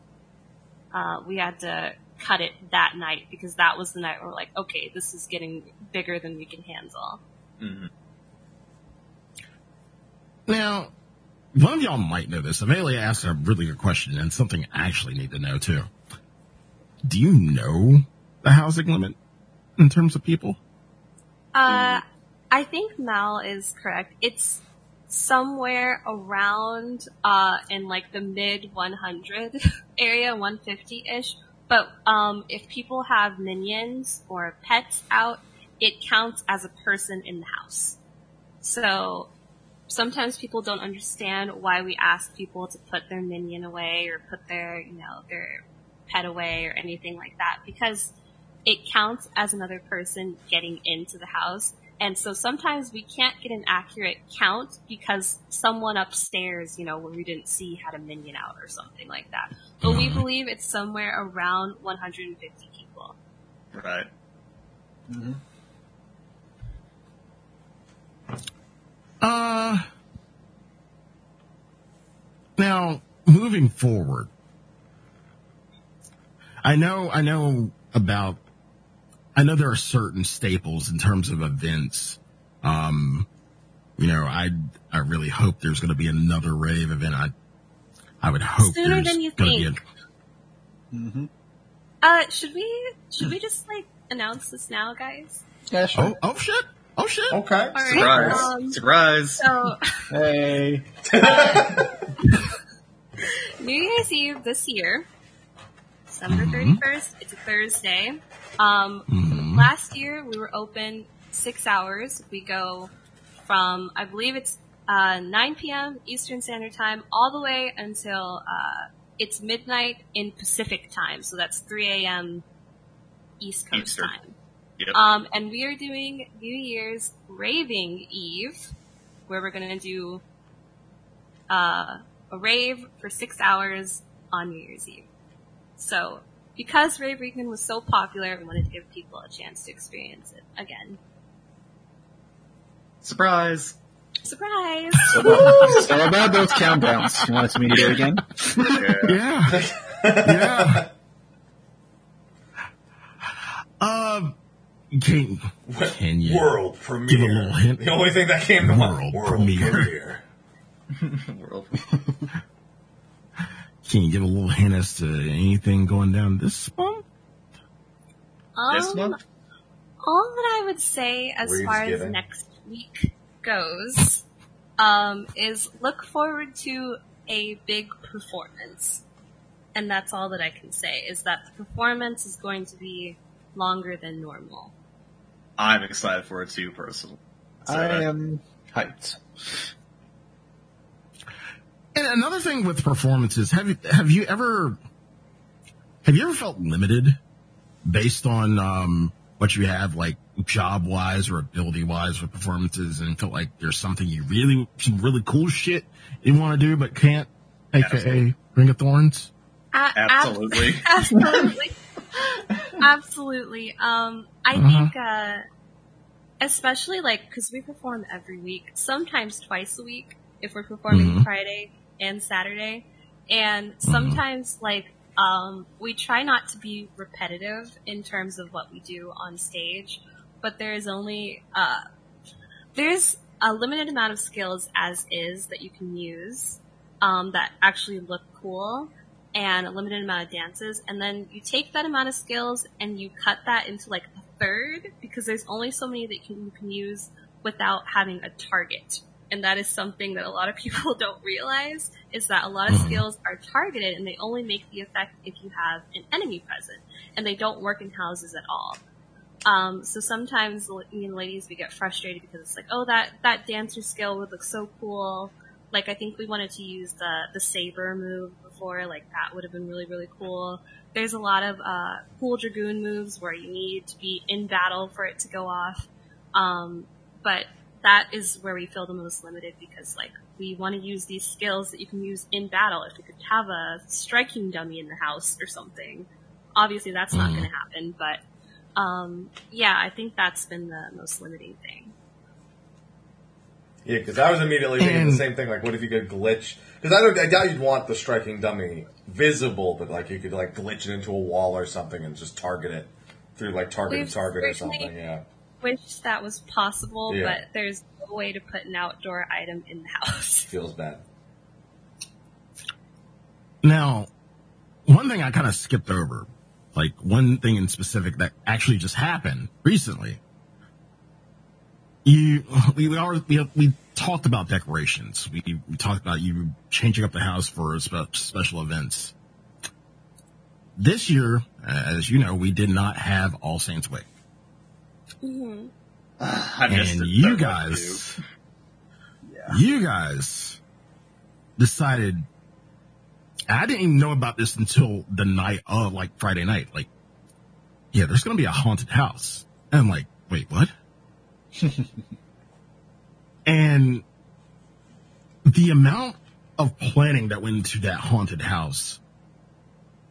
uh, we had to cut it that night because that was the night where we're like, okay, this is getting bigger than we can handle. Mhm. Now, one of y'all might know this. Amelia asked a really good question and something I actually need to know too. Do you know the housing limit in terms of people? Uh, I think Mal is correct. It's somewhere around uh in like the mid 100 area, 150-ish. But um if people have minions or pets out, it counts as a person in the house. So sometimes people don't understand why we ask people to put their minion away or put their, you know, their pet away or anything like that because it counts as another person getting into the house. And so sometimes we can't get an accurate count because someone upstairs, you know, where we didn't see had a minion out or something like that. But we Mhm. believe it's somewhere around 150 people. Right. Uh, now moving forward, I know, I know about, I know there are certain staples in terms of events. Um, you know, I, I really hope there's going to be another rave event. I, I would hope Sooner there's than you gonna be think. a- Mm-hmm. Uh, should we, should we just like announce this now, guys? Yeah, sure. oh, oh shit. Oh shit. Okay. All right. Surprise. Um, Surprise. so Hey. New Year's Eve this year, December Mhm. 31st, it's a Thursday. Um, Mhm. last year we were open six hours. We go from, I believe it's, uh, 9 p.m. Eastern Standard Time all the way until, uh, it's midnight in Pacific time. So that's 3 a.m. East Coast Eastern. time. Yep. Um, and we are doing New Year's Raving Eve, where we're gonna do, uh, a rave for six hours on New Year's Eve. So, because Rave Weekend was so popular, we wanted to give people a chance to experience it again. Surprise. Surprise! so about those countdowns. You want me to do it again? Yeah. Yeah. yeah. Um, can, can you? World premiere. Give a little hint. The only thing that came to mind. World premiere. World. Can you give a little hint as to anything going down this month? This Um, month? all that I would say as Waves far as next week goes, um, is look forward to a big performance. And that's all that I can say, is that the performance is going to be longer than normal. I'm excited for it too, personally. So, I uh, am hyped. And another thing with performances, have you have you ever have you ever felt limited based on um, what you have, like job wise or ability wise with performances, and felt like there's something you really some really cool shit you want to do but can't, aka Absolutely. Ring of Thorns? A- ab- Absolutely. absolutely. absolutely. Um, I Uh-huh. think, uh, especially like, cause we perform every week, sometimes twice a week if we're performing Mhm. Friday and Saturday. And sometimes like, um, we try not to be repetitive in terms of what we do on stage, but there is only, uh, there's a limited amount of skills as is that you can use, um, that actually look cool and a limited amount of dances, and then you take that amount of skills and you cut that into like a third because there's only so many that you can, use without having a target and that is something that a lot of people don't realize is that a lot of Mhm. skills are targeted and they only make the effect if you have an enemy present and they don't work in houses at all. Um, so sometimes me and ladies we get frustrated because it's like, oh that that dancer skill would look so cool. Like I think we wanted to use the the saber move before, like that would have been really really cool. There's a lot of uh, cool dragoon moves where you need to be in battle for it to go off. Um, but that is where we feel the most limited because like we want to use these skills that you can use in battle. If we could have a striking dummy in the house or something, obviously that's not Mhm. going to happen. But um, yeah, I think that's been the most limiting thing. Yeah, because I was immediately thinking And- the same thing. Like, what if you could glitch? Because I, don't- I doubt you'd want the striking dummy visible, but like you could like glitch it into a wall or something and just target it through like targeted We've target or certainly- something. Yeah. Wish that was possible, Yeah. but there's no way to put an outdoor item in the house. Feels bad. Now, one thing I kind of skipped over, like one thing in specific that actually just happened recently. You, we we, are, we, we talked about decorations. We, we talked about you changing up the house for spe- special events. This year, as you know, we did not have All Saints Wake. hmm I missed and you guys, Yeah. you guys decided. I didn't even know about this until the night of like Friday night. Like, yeah, there's gonna be a haunted house, and I'm like, wait, what? and the amount of planning that went into that haunted house,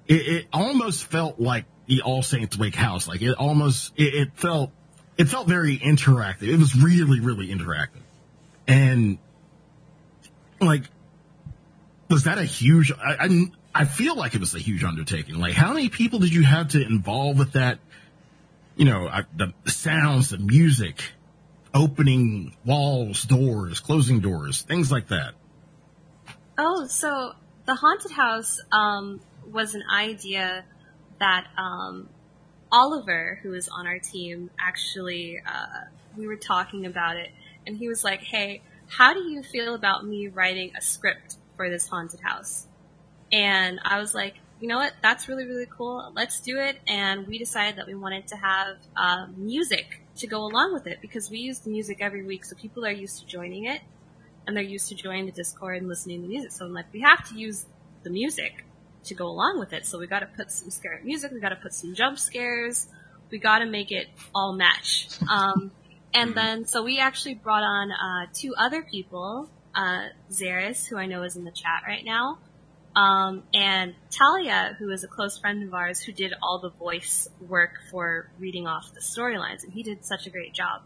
it, it almost felt like the All Saints Wake house. Like it almost, it, it felt, it felt very interactive. It was really, really interactive. And like, was that a huge, I, I, I feel like it was a huge undertaking. Like how many people did you have to involve with that? You know, uh, I, the sounds, the music, opening walls, doors, closing doors, things like that. Oh, so the haunted house um, was an idea that um, Oliver, who is on our team, actually uh, we were talking about it, and he was like, "Hey, how do you feel about me writing a script for this haunted house?" And I was like, "You know what? That's really really cool. Let's do it." And we decided that we wanted to have uh, music to go along with it because we use the music every week, so people are used to joining it and they're used to joining the Discord and listening to music. So I'm like, we have to use the music to go along with it. So we got to put some scary music. We got to put some jump scares. We got to make it all match. Um, and then so we actually brought on uh, two other people, uh, Zaris, who I know is in the chat right now, um, and Talia, who is a close friend of ours, who did all the voice work for reading off the storylines, and he did such a great job.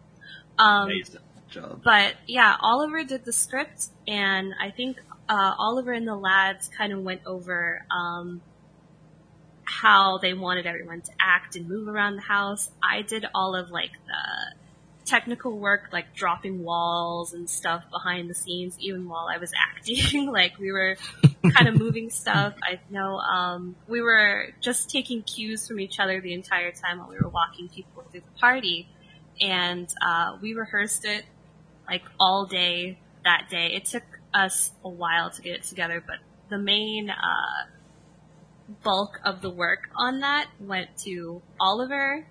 Um, Amazing job. but yeah, Oliver did the script, and I think uh, Oliver and the lads kind of went over um, how they wanted everyone to act and move around the house. I did all of like the technical work, like dropping walls and stuff behind the scenes, even while I was acting. like we were kind of moving stuff. I know um, we were just taking cues from each other the entire time while we were walking people through the party, and uh, we rehearsed it like all day that day. It took us a while to get it together, but the main uh, bulk of the work on that went to Oliver,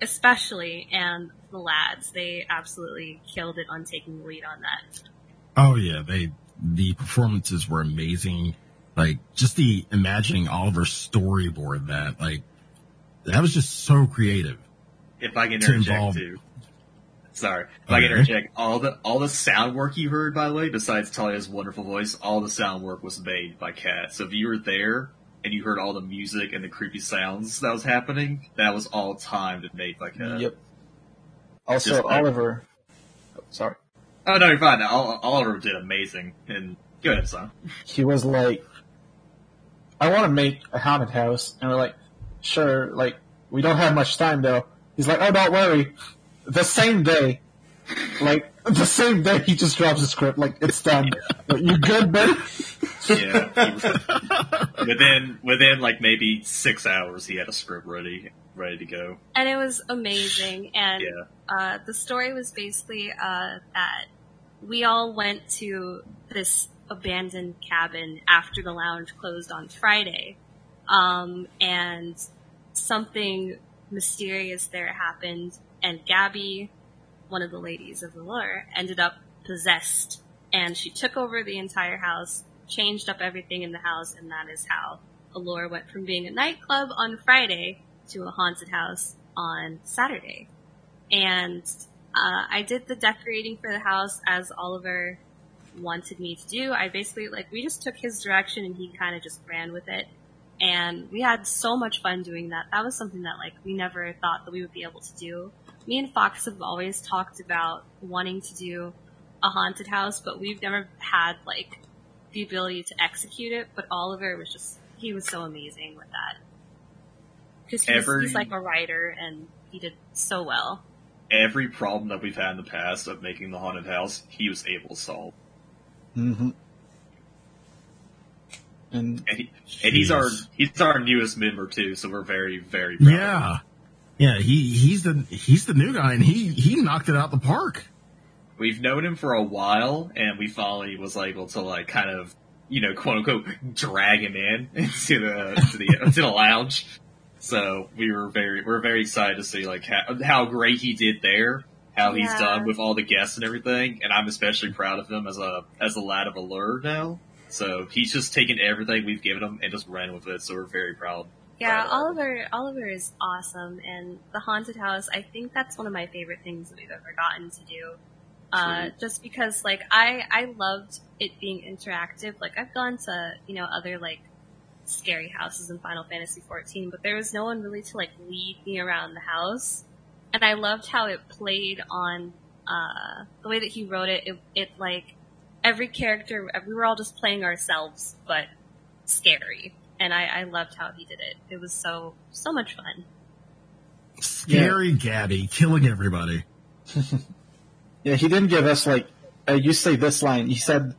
especially, and the lads. They absolutely killed it on taking the lead on that. Oh yeah, they the performances were amazing. Like just the imagining Oliver's storyboard that like that was just so creative. If I can To interject involve- too. Sorry. If I can Okay. interject, all the all the sound work you heard, by the way, besides Talia's wonderful voice, all the sound work was made by Kat. So if you were there and you heard all the music and the creepy sounds that was happening, that was all timed and made by Kat. Yep. Also, Just Oliver. Oh, sorry. Oh no, you're fine. Ol- Oliver did amazing. And go ahead, son. He was like, I want to make a haunted house. And we're like, sure, like, we don't have much time though. He's like, oh, don't worry. The same day, like, the same day he just drops the script, like, it's done. Like, you good, buddy? Yeah. within within like maybe six hours, he had a script ready ready to go. And it was amazing. And Yeah. uh, the story was basically uh, that we all went to this abandoned cabin after the lounge closed on Friday. Um, and something mysterious there happened, and Gabby, one of the ladies of the lore, ended up possessed. And she took over the entire house, changed up everything in the house, and that is how Allure went from being a nightclub on Friday to a haunted house on Saturday. And uh, I did the decorating for the house as Oliver wanted me to do. I basically, like, we just took his direction and he kind of just ran with it. And we had so much fun doing that. That was something that, like, we never thought that we would be able to do. Me and Fox have always talked about wanting to do a haunted house, but we've never had, like, the ability to execute it. But Oliver was just, he was so amazing with that. Because he's, Every- he's like a writer and he did so well. Every problem that we've had in the past of making the haunted house, he was able to solve. hmm And And, he, and he's our he's our newest member too, so we're very very proud. of him. Yeah. Yeah, he, he's the he's the new guy and he he knocked it out of the park. We've known him for a while, and we finally was able to like kind of you know quote unquote drag him in into the to the to the lounge. So we were very we're very excited to see like how, how great he did there, how he's done with all the guests and everything, and I'm especially proud of him as a as a lad of Allure now. So he's just taken everything we've given him and just ran with it. So we're very proud. Yeah. Oliver Oliver is awesome, and the haunted house. I think that's one of my favorite things that we've ever gotten to do. Uh, just because, like, I I loved it being interactive. Like, I've gone to you know other like scary houses in Final Fantasy XIV, but there was no one really to like lead me around the house, and I loved how it played on uh, the way that he wrote it. It, it like every character, we were all just playing ourselves, but scary. And I, I loved how he did it. It was so, so much fun. Scary Gabby killing everybody. yeah, he didn't give us like, uh, you say this line. He said,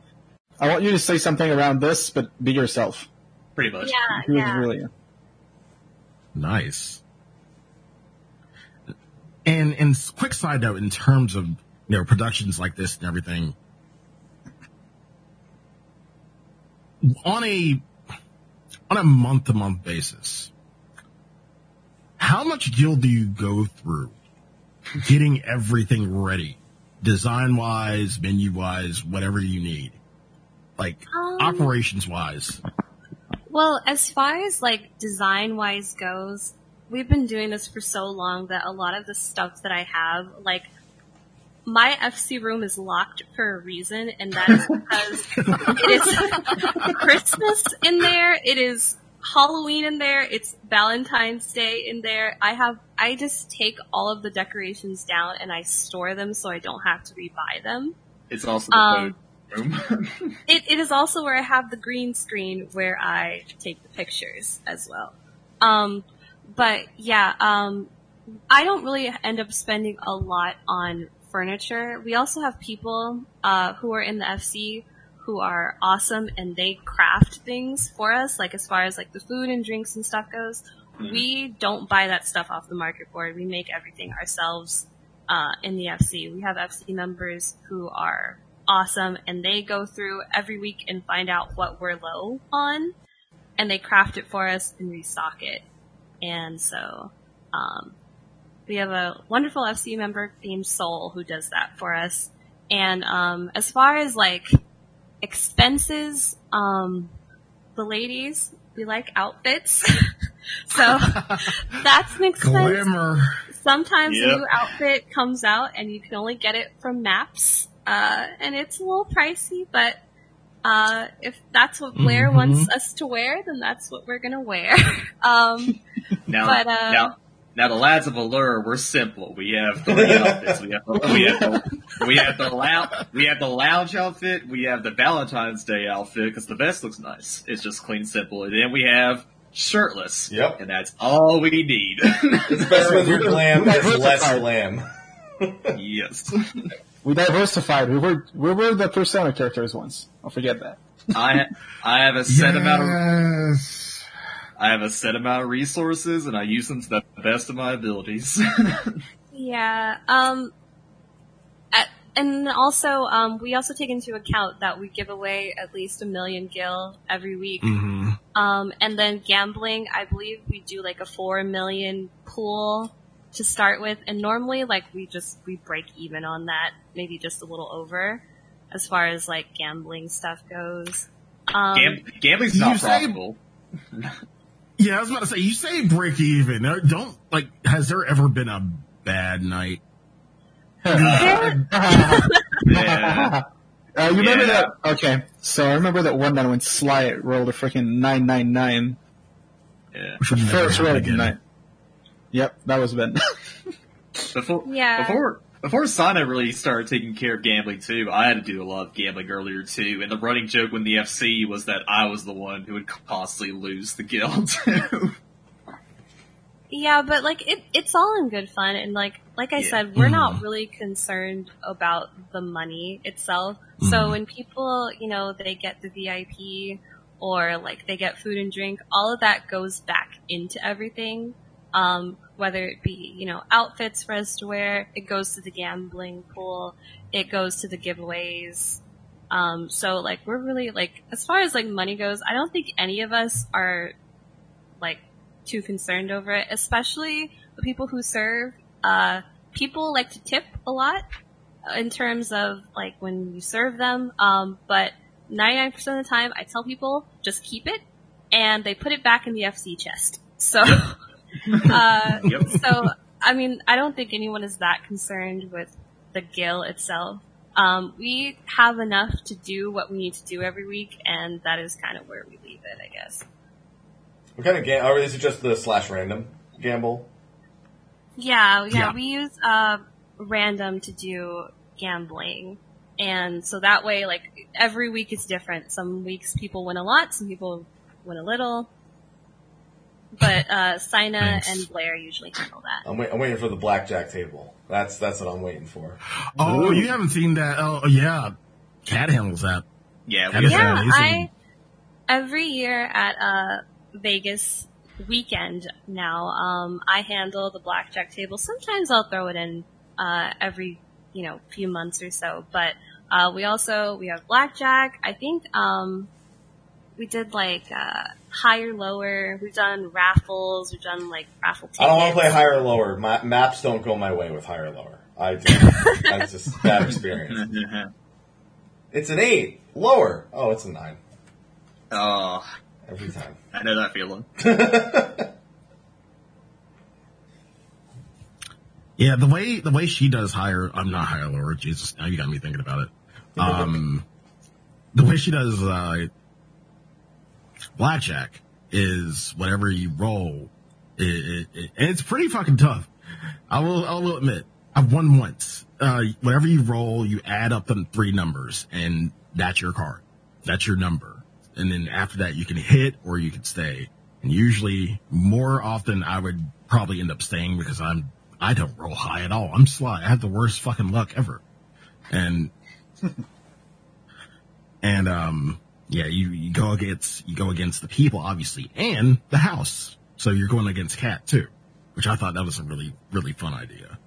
I want you to say something around this, but be yourself. Pretty much. Yeah, He was yeah. really, Nice. And and quick side note in terms of you know productions like this and everything. On a on a month to month basis, how much deal do you go through getting everything ready, design wise, menu wise, whatever you need, like Um, operations wise? Well, as far as like design wise goes, we've been doing this for so long that a lot of the stuff that I have, like my FC room is locked for a reason, and that is because it is Christmas in there, it is Halloween in there, it's Valentine's Day in there. I have, I just take all of the decorations down and I store them so I don't have to rebuy them. It's also the Um, photo room. It, it is also where I have the green screen where I take the pictures as well. Um, but yeah, um, I don't really end up spending a lot on furniture. We also have people uh, who are in the FC who are awesome and they craft things for us, like as far as like the food and drinks and stuff goes. Mhm. We don't buy that stuff off the market board. We make everything ourselves uh, in the FC. We have FC members who are awesome and they go through every week and find out what we're low on and they craft it for us and restock it. And so, um, we have a wonderful FC member named Soul who does that for us. And, um, as far as like expenses, um, the ladies, we like outfits. so that's an expense. Glamour. Sometimes Yep. a new outfit comes out and you can only get it from Maps, uh, and it's a little pricey, but uh, if that's what Blair Mhm. wants us to wear, then that's what we're gonna wear. um, Now, But, uh, now, now the lads of Allure, we're simple. We have three outfits. We have, the, we have the, we have the lounge, we have the lounge outfit. We have the Valentine's Day outfit because the vest looks nice. It's just clean, simple. And then we have shirtless. Yep. And that's all we need. It's better with your glam, it's less glam. yes. We diversified. We were, we were the Persona characters once. Don't forget that. I, I have a set amount of, Yes. I have a set amount of resources and I use them to the best of my abilities. yeah. Um, at and also, um, we also take into account that we give away at least a million gil every week. hmm Um, and then gambling, I believe we do like a four million pool to start with, and normally like we just we break even on that, maybe just a little over, as far as like gambling stuff goes. Um, Gam- gambling's You not say- profitable. Yeah, I was about to say, you say break even. Uh, Don't, like, has there ever been a bad night? Yeah. Uh, you remember Yeah. that? Okay, so I remember that one night when Sly rolled a freaking nine nine nine yeah. Which would never first happen roll again. night. Yep, that was Ben. Before, Yeah. before, before Sana really started taking care of gambling too, I had to do a lot of gambling earlier too, and the running joke when the FC was that I was the one who would constantly lose the gil too. Yeah, but like it, it's all in good fun, and like like I Yeah. said, we're Mhm. not really concerned about the money itself. So Mhm. when people, you know, they get the VIP or like they get food and drink, all of that goes back into everything. Um, whether it be you know outfits for us to wear, it goes to the gambling pool, it goes to the giveaways. Um, so like we're really like as far as like money goes, I don't think any of us are like too concerned over it, especially the people who serve. Uh, people like to tip a lot in terms of like when you serve them. Um, but 99% of the time, I tell people just keep it, and they put it back in the FC chest. So, uh, Yep. so I mean, I don't think anyone is that concerned with the gil itself. Um, we have enough to do what we need to do every week, and that is kind of where we leave it, I guess. What kind of game? Or is it just the slash random gamble? Yeah, yeah, Yeah. we use uh, random to do gambling, and so that way, like every week is different. Some weeks people win a lot, some people win a little. But uh, Sina Thanks. and Blair usually handle that. I'm, wait, I'm waiting for the blackjack table. That's that's what I'm waiting for. Oh, Ooh. you haven't seen that? Oh, yeah. Kat handles that. yeah, That Yeah, amazing. I every year at uh, Vegas weekend now, um, I handle the blackjack table. Sometimes I'll throw it in uh, every you know few months or so, but uh, we also we have blackjack. I think um, we did like uh, higher, lower. We've done raffles. We've done like raffle tickets. I don't want to play higher or lower. My, maps don't go my way with higher or lower. I do. That's just bad experience. It's an eight. Lower. Oh, it's a nine. oh, Every time. I know that feeling. Yeah, the way the way she does higher, I'm not higher lower. Jesus, now you got me thinking about it. Um, the way she does uh, blackjack is whatever you roll, it, it, it, and it's pretty fucking tough. I will I will admit, I've won once. Uh, whatever you roll, you add up the three numbers, and that's your card. That's your number, and then after that, you can hit or you can stay. And usually, more often, I would probably end up staying because I'm I don't roll high at all. I'm sly. I have the worst fucking luck ever. And and um yeah, you, you go against you go against the people obviously and the house. So you're going against Kat too, which I thought that was a really really fun idea.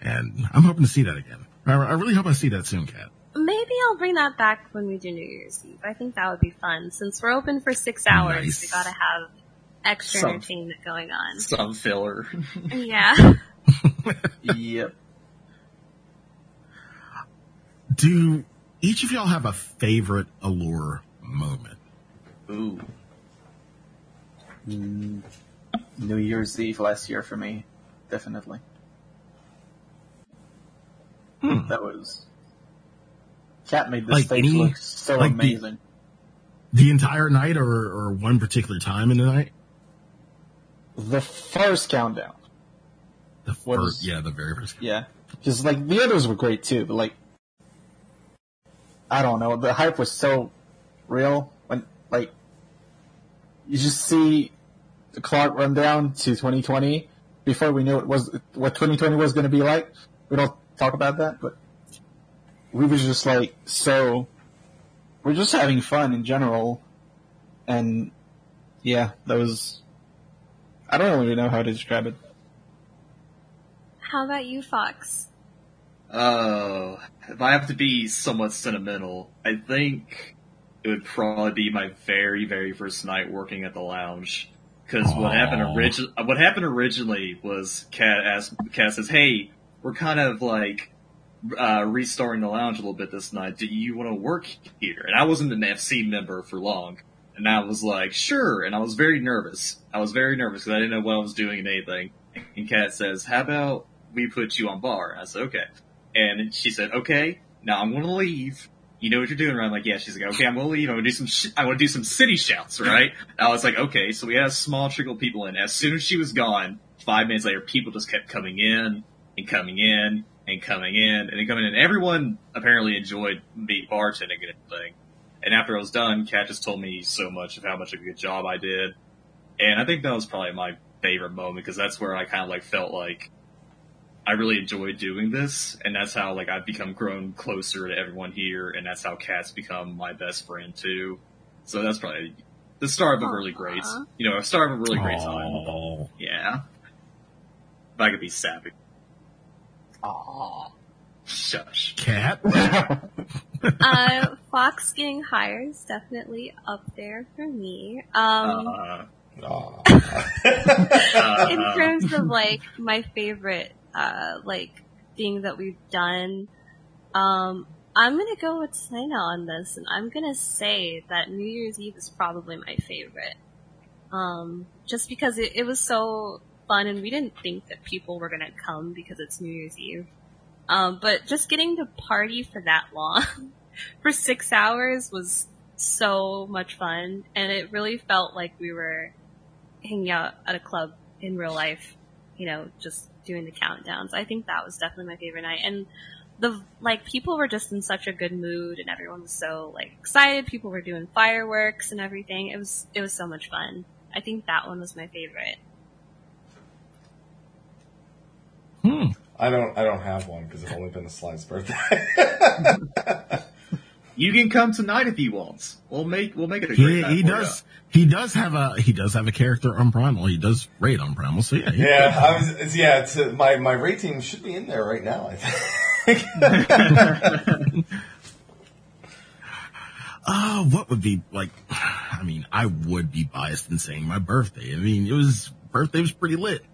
And I'm hoping to see that again. I, I really hope I see that soon, Kat. Maybe I'll bring that back when we do New Year's Eve. I think that would be fun. Since we're open for six hours, Nice. we gotta have extra Some- entertainment going on. Some filler. Yeah. yep. Do each of y'all have a favorite allure moment? Ooh. Mm, New Year's Eve last year for me, definitely. Hmm. That was. Kat made the Like stage any- look so like the- amazing. The entire night or, or one particular time in the night? The first countdown. The first, is- yeah, the very first. Yeah. Because, like, the others were great too, but, like, I don't know, the hype was so real when, like, you just see the clock run down to 2020 before we knew it was, what 2020 was going to be like. We don't talk about that, but we were just, like, so, we're just having fun in general. And, yeah, that was, I don't really know how to describe it. How about you, Fox? Uh, if I have to be somewhat sentimental, I think it would probably be my very, very first night working at the lounge. Because what happened Aw. what happened originally was Kat asked, Kat says, "Hey, we're kind of like uh, restarting the lounge a little bit this night. Do you want to work here?" And I wasn't an FC member for long, and I was like, "Sure." And I was very nervous. I was very nervous because I didn't know what I was doing and anything. And Kat says, "How about we put you on bar?" And I said, "Okay." And she said, "Okay, now I'm going to leave." You know what you're doing, right? I'm like, yeah. She's like, okay, I'm gonna leave. I'm gonna do some. Sh- I'm gonna do some city shouts, right? I was like, okay. So we had a small trickle of people in. As soon as she was gone, five minutes later, people just kept coming in and coming in and coming in and then coming in. Everyone apparently enjoyed me bartending and everything. And after I was done, Kat just told me so much of how much of a good job I did. And I think that was probably my favorite moment because that's where I kind of like felt like I really enjoy doing this, and that's how like I've become grown closer to everyone here, and that's how Kat's become my best friend too. So that's probably the start of a really great, you know, a start of a really great time. Oh. Yeah. If I could be sappy. Aww. Shush. Kat. uh, Fox getting higher is definitely up there for me. Um, Uh, Aw. in uh, terms of like my favorite uh like thing that we've done. Um i'm gonna go with Selena on this and i'm gonna say that new year's eve is probably my favorite. Um just because it, it was so fun and we didn't think that people were gonna come because it's new year's eve. Um but just getting to party for that long for six hours was so much fun and it really felt like we were hanging out at a club in real life, you know, just doing the countdowns. I think that was definitely my favorite night. And the like people were just in such a good mood and everyone was so like excited. People were doing fireworks and everything. It was it was so much fun. I think that one was my favorite. Hmm. I don't. I don't have one because it's only been a slide's birthday. you can come tonight if you want. We'll make we'll make it a great He, night he for does. He does have a. He does have a character on Primal. He does rate on Primal. So yeah. yeah, I was. Yeah, it's, uh, my my rating should be in there right now. I think. Uh, what would be like? I mean, I would be biased in saying my birthday. I mean, it was birthday was pretty lit.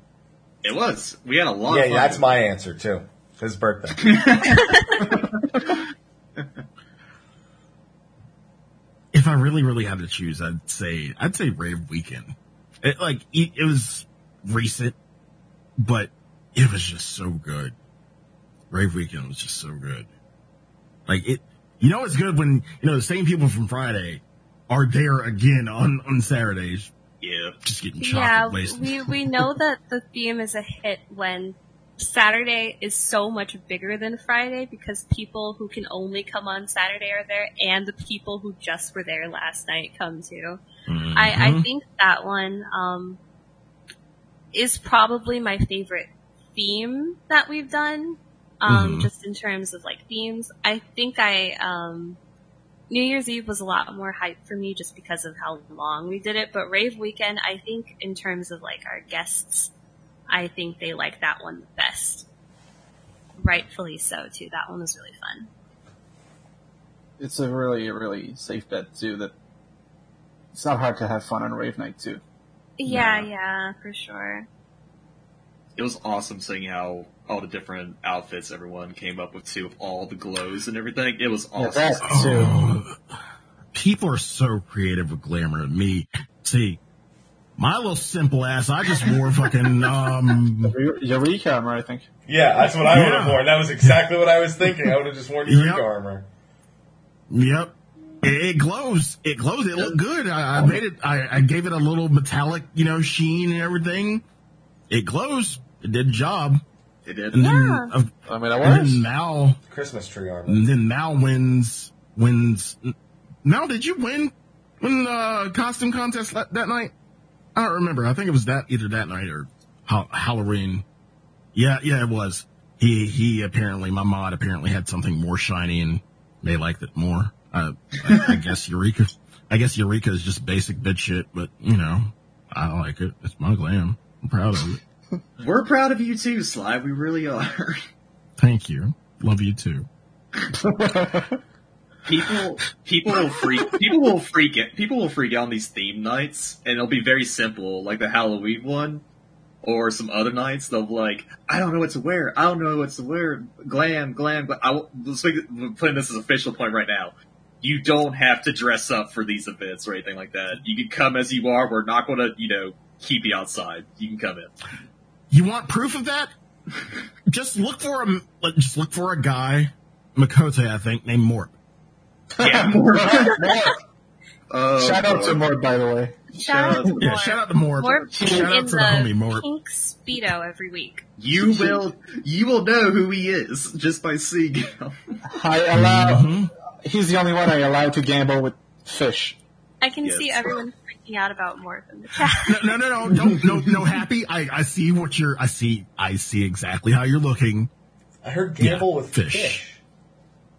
It was. We had a lot yeah, of fun. that's my answer too. His birthday. If I really, really had to choose, I'd say I'd say Rave Weekend. It, like it, it was recent, but it was just so good. Rave Weekend was just so good. Like it, you know, it's good when you know the same people from Friday are there again on on Saturdays, Yeah. just getting yeah, chocolate wasted. we we know that the theme is a hit when Saturday is so much bigger than Friday because people who can only come on Saturday are there, and the people who just were there last night come too. I, I Mhm. think that one um, is probably my favorite theme that we've done. Um, Mhm. Just in terms of like themes, I think I um, New Year's Eve was a lot more hype for me just because of how long we did it. But Rave Weekend, I think in terms of like our guests, I think they like that one the best. Rightfully so too. That one was really fun. it's a really, really safe bet too. That it's not hard to have fun on rave night too. Yeah, Yeah. yeah, for sure. It was awesome seeing how all the different outfits everyone came up with too, with all the glows and everything. It was Yeah, awesome. that too. Oh, people are so creative with glamour. Me, see, my little simple ass, I just wore fucking, um, Eureka armor, I think. yeah, that's what I would have Yeah. worn. That was exactly what I was thinking. I would have just worn Eureka Yep. armor. yep. It, it glows. It glows. It looked good. I, I made it, I, I gave it a little metallic, you know, sheen and everything. It glows. It did a job. It did. And then, Yeah. uh, I mean, it and was. then now, Christmas tree armor. and then now wins, wins. Now, did you win, win the costume contest that, that night? I don't remember. I think it was that, either that night or ha- Halloween. Yeah, yeah, it was. He, he apparently, my mod apparently had something more shiny and they liked it more. Uh, I, I guess Eureka, I guess Eureka is just basic bitch shit, but you know, I like it. It's my glam. I'm proud of it. We're proud of you too, Sly. We really are. Thank you. Love you too. people people will freak people will freak it people will freak out on these theme nights and it'll be very simple like the halloween one or some other nights they'll be like i don't know what to wear i don't know what to wear glam glam, glam. I, will- let's make putting this as official point right now you don't have to dress up for these events or anything like that you can come as you are we're not going to you know keep you outside you can come in You want proof of that? just look for a just look for a guy, Miqo'te, I think, named Mort. Yeah Oh, Shout out to boy. Mort, by the way. Shout out to Yeah, Mort. shout out to Mort. Mort shout in out to the the homie Mort. pink speedo every week. you will you will know who he is just by seeing him I allow. Mhm. He's the only one I allow to gamble with fish. I can Yes. see everyone freaking out about Mort in the chat. No, no, no, no, don't, no, no, happy. I, I see what you're, I see, I see exactly how you're looking. I heard gamble Yeah, with fish. fish.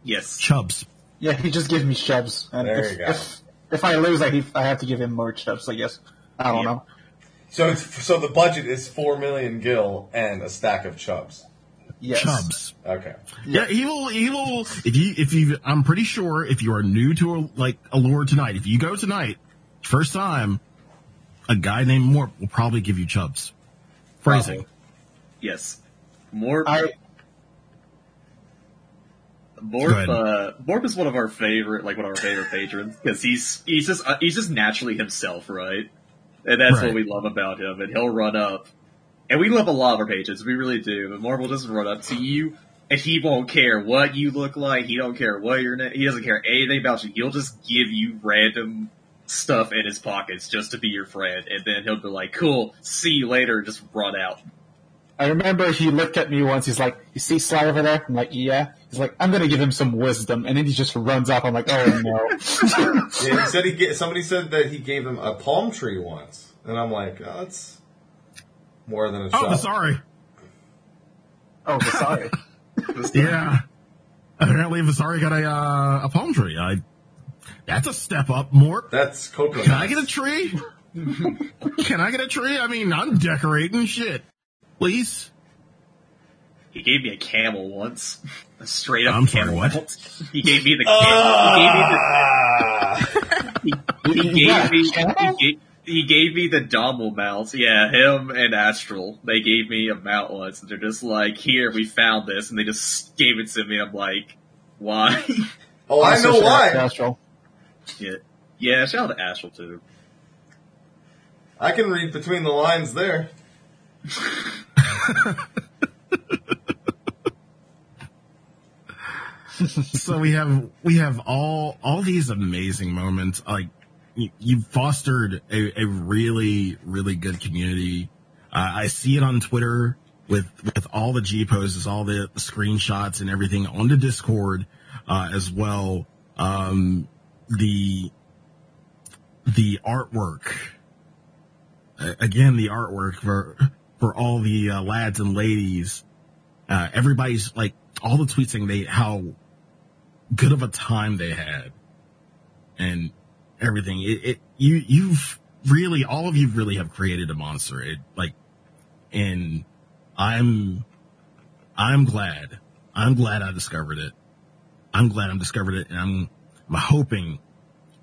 yes Chubs. Yeah, he just gave me chubs. And There if, you go. If, if I lose, I, I have to give him more chubs, I guess. I don't Yeah. know. So it's so the budget is four million gil and a stack of chubs. Yes. Chubs. Okay. Yeah, he will, he will, if you, if you, I'm pretty sure if you are new to like Allure tonight, if you go tonight, first time, a guy named Mort will probably give you chubs. Phrasing. Yes. Morp, I Go Morp, uh, Morp is one of our favorite, like one of our favorite patrons because he's he's just uh, he's just naturally himself, right? And that's Right. what we love about him. And he'll run up, and we love a lot of our patrons, we really do. But Morp will just run up to you, and he won't care what you look like. He don't care what your name. He doesn't care anything about you. He'll just give you random stuff in his pockets just to be your friend, and then he'll be like, "Cool, see you later," and just run out. I remember he looked at me once. He's like, "You see Sly over there?" I'm like, "Yeah." He's like, "I'm gonna give him some wisdom," and then he just runs off. I'm like, "Oh no!" Yeah, he said he ga- somebody said that he gave him a palm tree once, and I'm like, oh, that's more than a Oh, chub. sorry. oh, sorry. Yeah. Apparently Vasari got a, uh, a palm tree. I, that's a step up, Mort. That's coconut. Can I get a tree? Can I get a tree? I mean, I'm decorating shit. Please. He gave me a camel once. A straight up I'm sorry, what? He gave me the camel. Ah! he gave me the, he Yeah, gave me, he gave, he gave me the Dhalmel mount. Yeah, him and Astral. They gave me a mount once and they're just like, here, we found this and they just gave it to me. I'm like, why? oh, I Also, know shout out to why. Astral. yeah. Yeah, shout out to Astral too. I can read between the lines there. so we have we have all all these amazing moments. Like you, you've fostered a, a really really good community. Uh, i see it on twitter with with all the g poses all the, screenshots and everything on the discord uh, as well. Um the the artwork. Again the artwork for for all the uh, lads and ladies. Uh, everybody's like all the tweets saying they how good of a time they had and everything. It, it you you've really all of you really have created a monster. It like and I'm I'm glad. I'm glad I discovered it. I'm glad I'm discovered it and I'm I'm hoping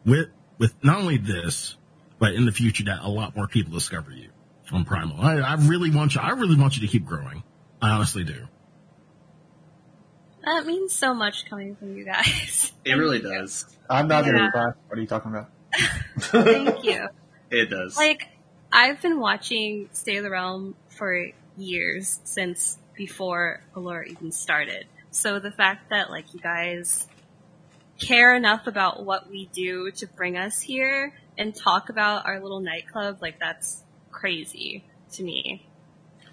with with not only this, but in the future that a lot more people discover you on Primal. I, I really want you I really want you to keep growing. I honestly do. That means so much coming from you guys. It really does. I'm not gonna Yeah. reply. What are you talking about? Thank you. It does. Like, I've been watching Stay of the Realm for years since before Allure even started. So the fact that like you guys care enough about what we do to bring us here and talk about our little nightclub, like that's crazy to me.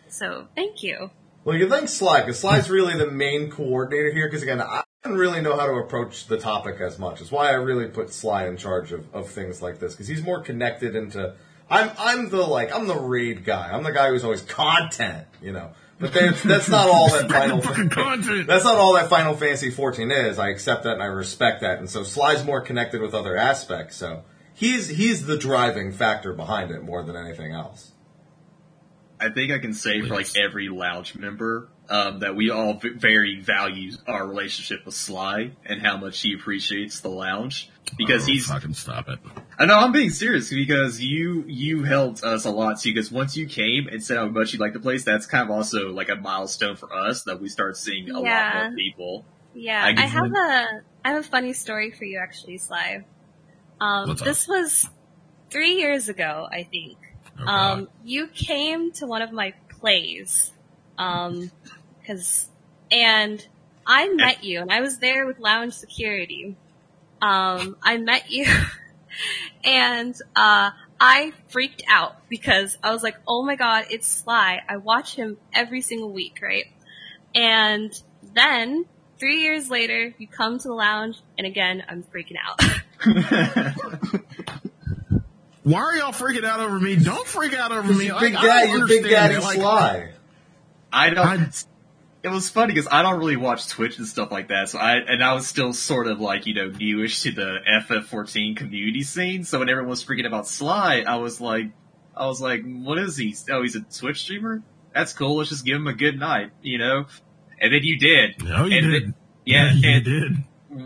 So thank you. Well, you thank Sly, because Sly's really the main coordinator here, because again, I don't really know how to approach the topic as much. It's why I really put Sly in charge of, of things like this, because he's more connected into, I'm, I'm the, like, I'm the raid guy. I'm the guy who's always content, you know. But that's, that's not all that Final, content. that's not all that Final Fantasy 14 is. I accept that and I respect that. And so Sly's more connected with other aspects, so he's, he's the driving factor behind it more than anything else. I think I can say for like every lounge member, um, that we all v- very value our relationship with Sly and how much he appreciates the lounge because Oh, he's. fucking stop it. I know I'm being serious because you you helped us a lot too. Because once you came and said how much you liked the place, that's kind of also like a milestone for us that we start seeing a lot more people. Yeah, I I, can- have a I have a funny story for you actually, Sly. Um, this was three years ago, I think. Oh, um, you came to one of my plays, um, cause, and I met you, and I was there with lounge security. Um, I met you, and uh, I freaked out because I was like, "Oh my god, it's Sly!" I watch him every single week, right? And then three years later, you come to the lounge, and again, I'm freaking out. Why are y'all freaking out over me? Don't freak out over me. Big Like, I Daddy, you're Big understand Daddy it. Like, Sly. I don't. I- it was funny because I don't really watch Twitch and stuff like that. So I and I was still sort of like you know newish to the FF14 community scene. So when everyone was freaking about Sly, I was like, I was like, what is he? Oh, he's a Twitch streamer. That's cool. Let's just give him a good night, you know. And then you did. No, you And did. then- yeah, you and did.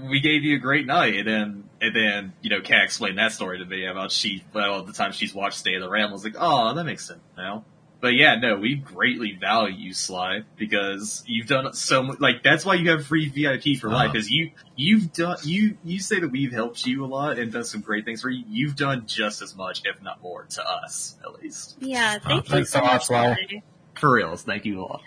we gave you a great night, and then and then you know Kat explained that story to me about she well the time she's watched Stay of the Ram. I was like, oh, that makes sense now. But yeah, no, we greatly value you, Sly, because you've done so much. Like that's why you have free VIP for life, Uh-huh. because you you've done you you say that we've helped you a lot and done some great things for you. You've done just as much, if not more, to us at least. yeah, Stop. thank you Thanks so much. Sly. Sly. For reals, thank you a lot.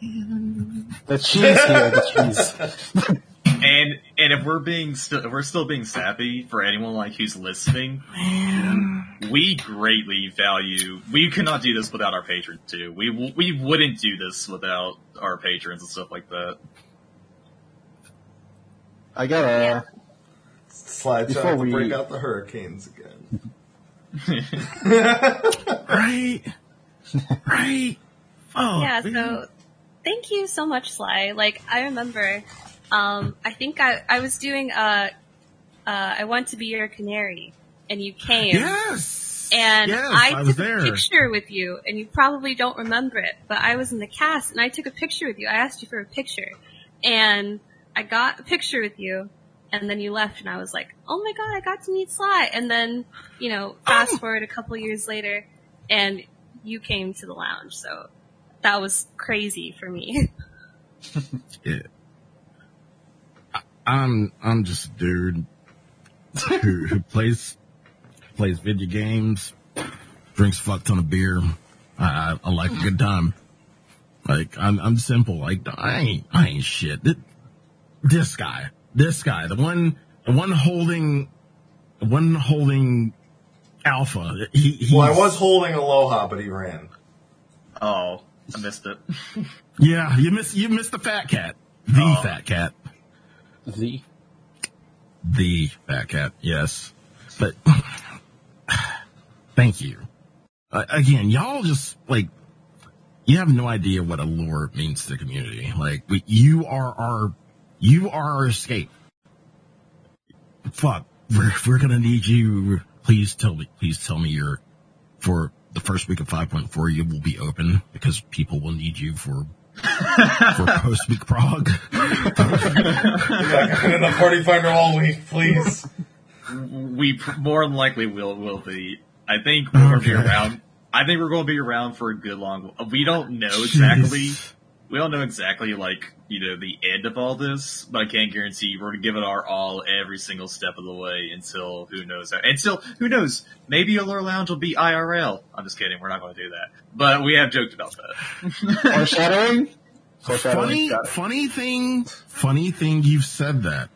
The cheese here, the cheese. And and if we're being still if we're still being sappy for anyone like who's listening, we greatly value. We could not do this without our patrons too. We w- we wouldn't do this without our patrons and stuff like that. I got a. Uh, Sly Before to we- break out the hurricanes again. Right. right. Oh, yeah, man. so thank you so much, Sly. Like I remember, um, I think I, I was doing uh, uh, I want to be your canary, and you came, Yes. and yes, I, I took a there. picture with you, and you probably don't remember it, but I was in the cast, and I took a picture with you. I asked you for a picture, and I got a picture with you. And then you left, and I was like, "Oh my god, I got to meet Sly!" And then, you know, fast Oh. forward a couple years later, and you came to the lounge. So that was crazy for me. Yeah. I- I'm I'm just a dude who who plays plays video games, drinks a fuck ton of beer. I, I, I like a good time. Like I'm I'm simple. Like I ain't I ain't shit. Th- This guy, this guy, the one the one holding the one holding alpha. He, he's, Well, I was holding Aloha, but he ran. Oh, I missed it. Yeah, you missed you missed the fat cat, the Oh. fat cat. The. The fat cat, yes. But thank you. Uh, again, y'all just like you have no idea what allure means to the community. Like we, you are our, you are our escape. Fuck, we're we're gonna need you. Please tell me, please tell me you're for the first week of 5.4. You will be open because people will need you for for post week prog. Back in the party finder all week, please. we pr- more than likely will will be. I think we're going to be around. I think we're going to be around for a good long. We don't know exactly. Jeez. We don't know exactly like you know the end of all this, but I can't guarantee we're going to give it our all every single step of the way until who knows. Until who knows? Maybe Allure Lounge will be IRL. I'm just kidding. We're not going to do that. But we have joked about that. Foreshadowing? Foreshadowing. funny funny thing funny thing you've said that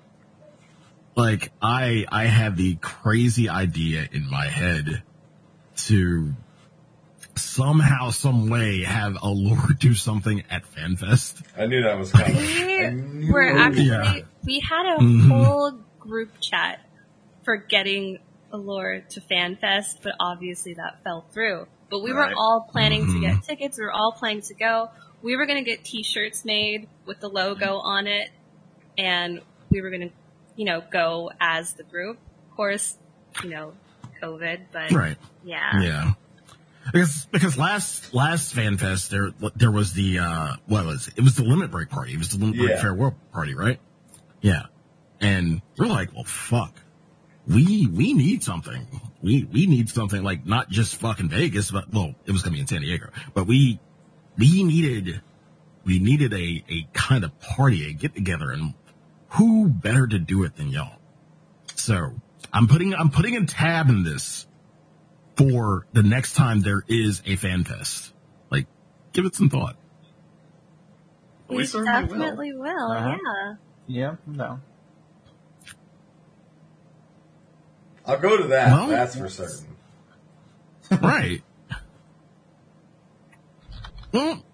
like i i had the crazy idea in my head to somehow some way have allure do something at fanfest I knew that was coming. We were actually Yeah. we had a Mhm. whole group chat for getting Allure to FanFest, but obviously that fell through. But we Right. were all planning to Mhm. get tickets. We were all planning to go. We were going to get T-shirts made with the logo on it, and we were going to, you know, go as the group. Of course, you know, COVID, but right yeah. yeah Because because last last FanFest there there was the uh what was it? it was the limit break party. It was the limit break Yeah. farewell party, right? Yeah. And we're like, well fuck. We we need something. We we need something like not just fucking Vegas, but well, it was gonna be in San Diego. But we we needed we needed a a kind of party, a get together, and who better to do it than y'all? So I'm putting I'm putting a tab in this for the next time there is a fan fest. Like, give it some thought. We We certainly will. definitely will. Uh-huh. Yeah. Yeah, no. I'll go to that. Well- that's for certain. right. Well,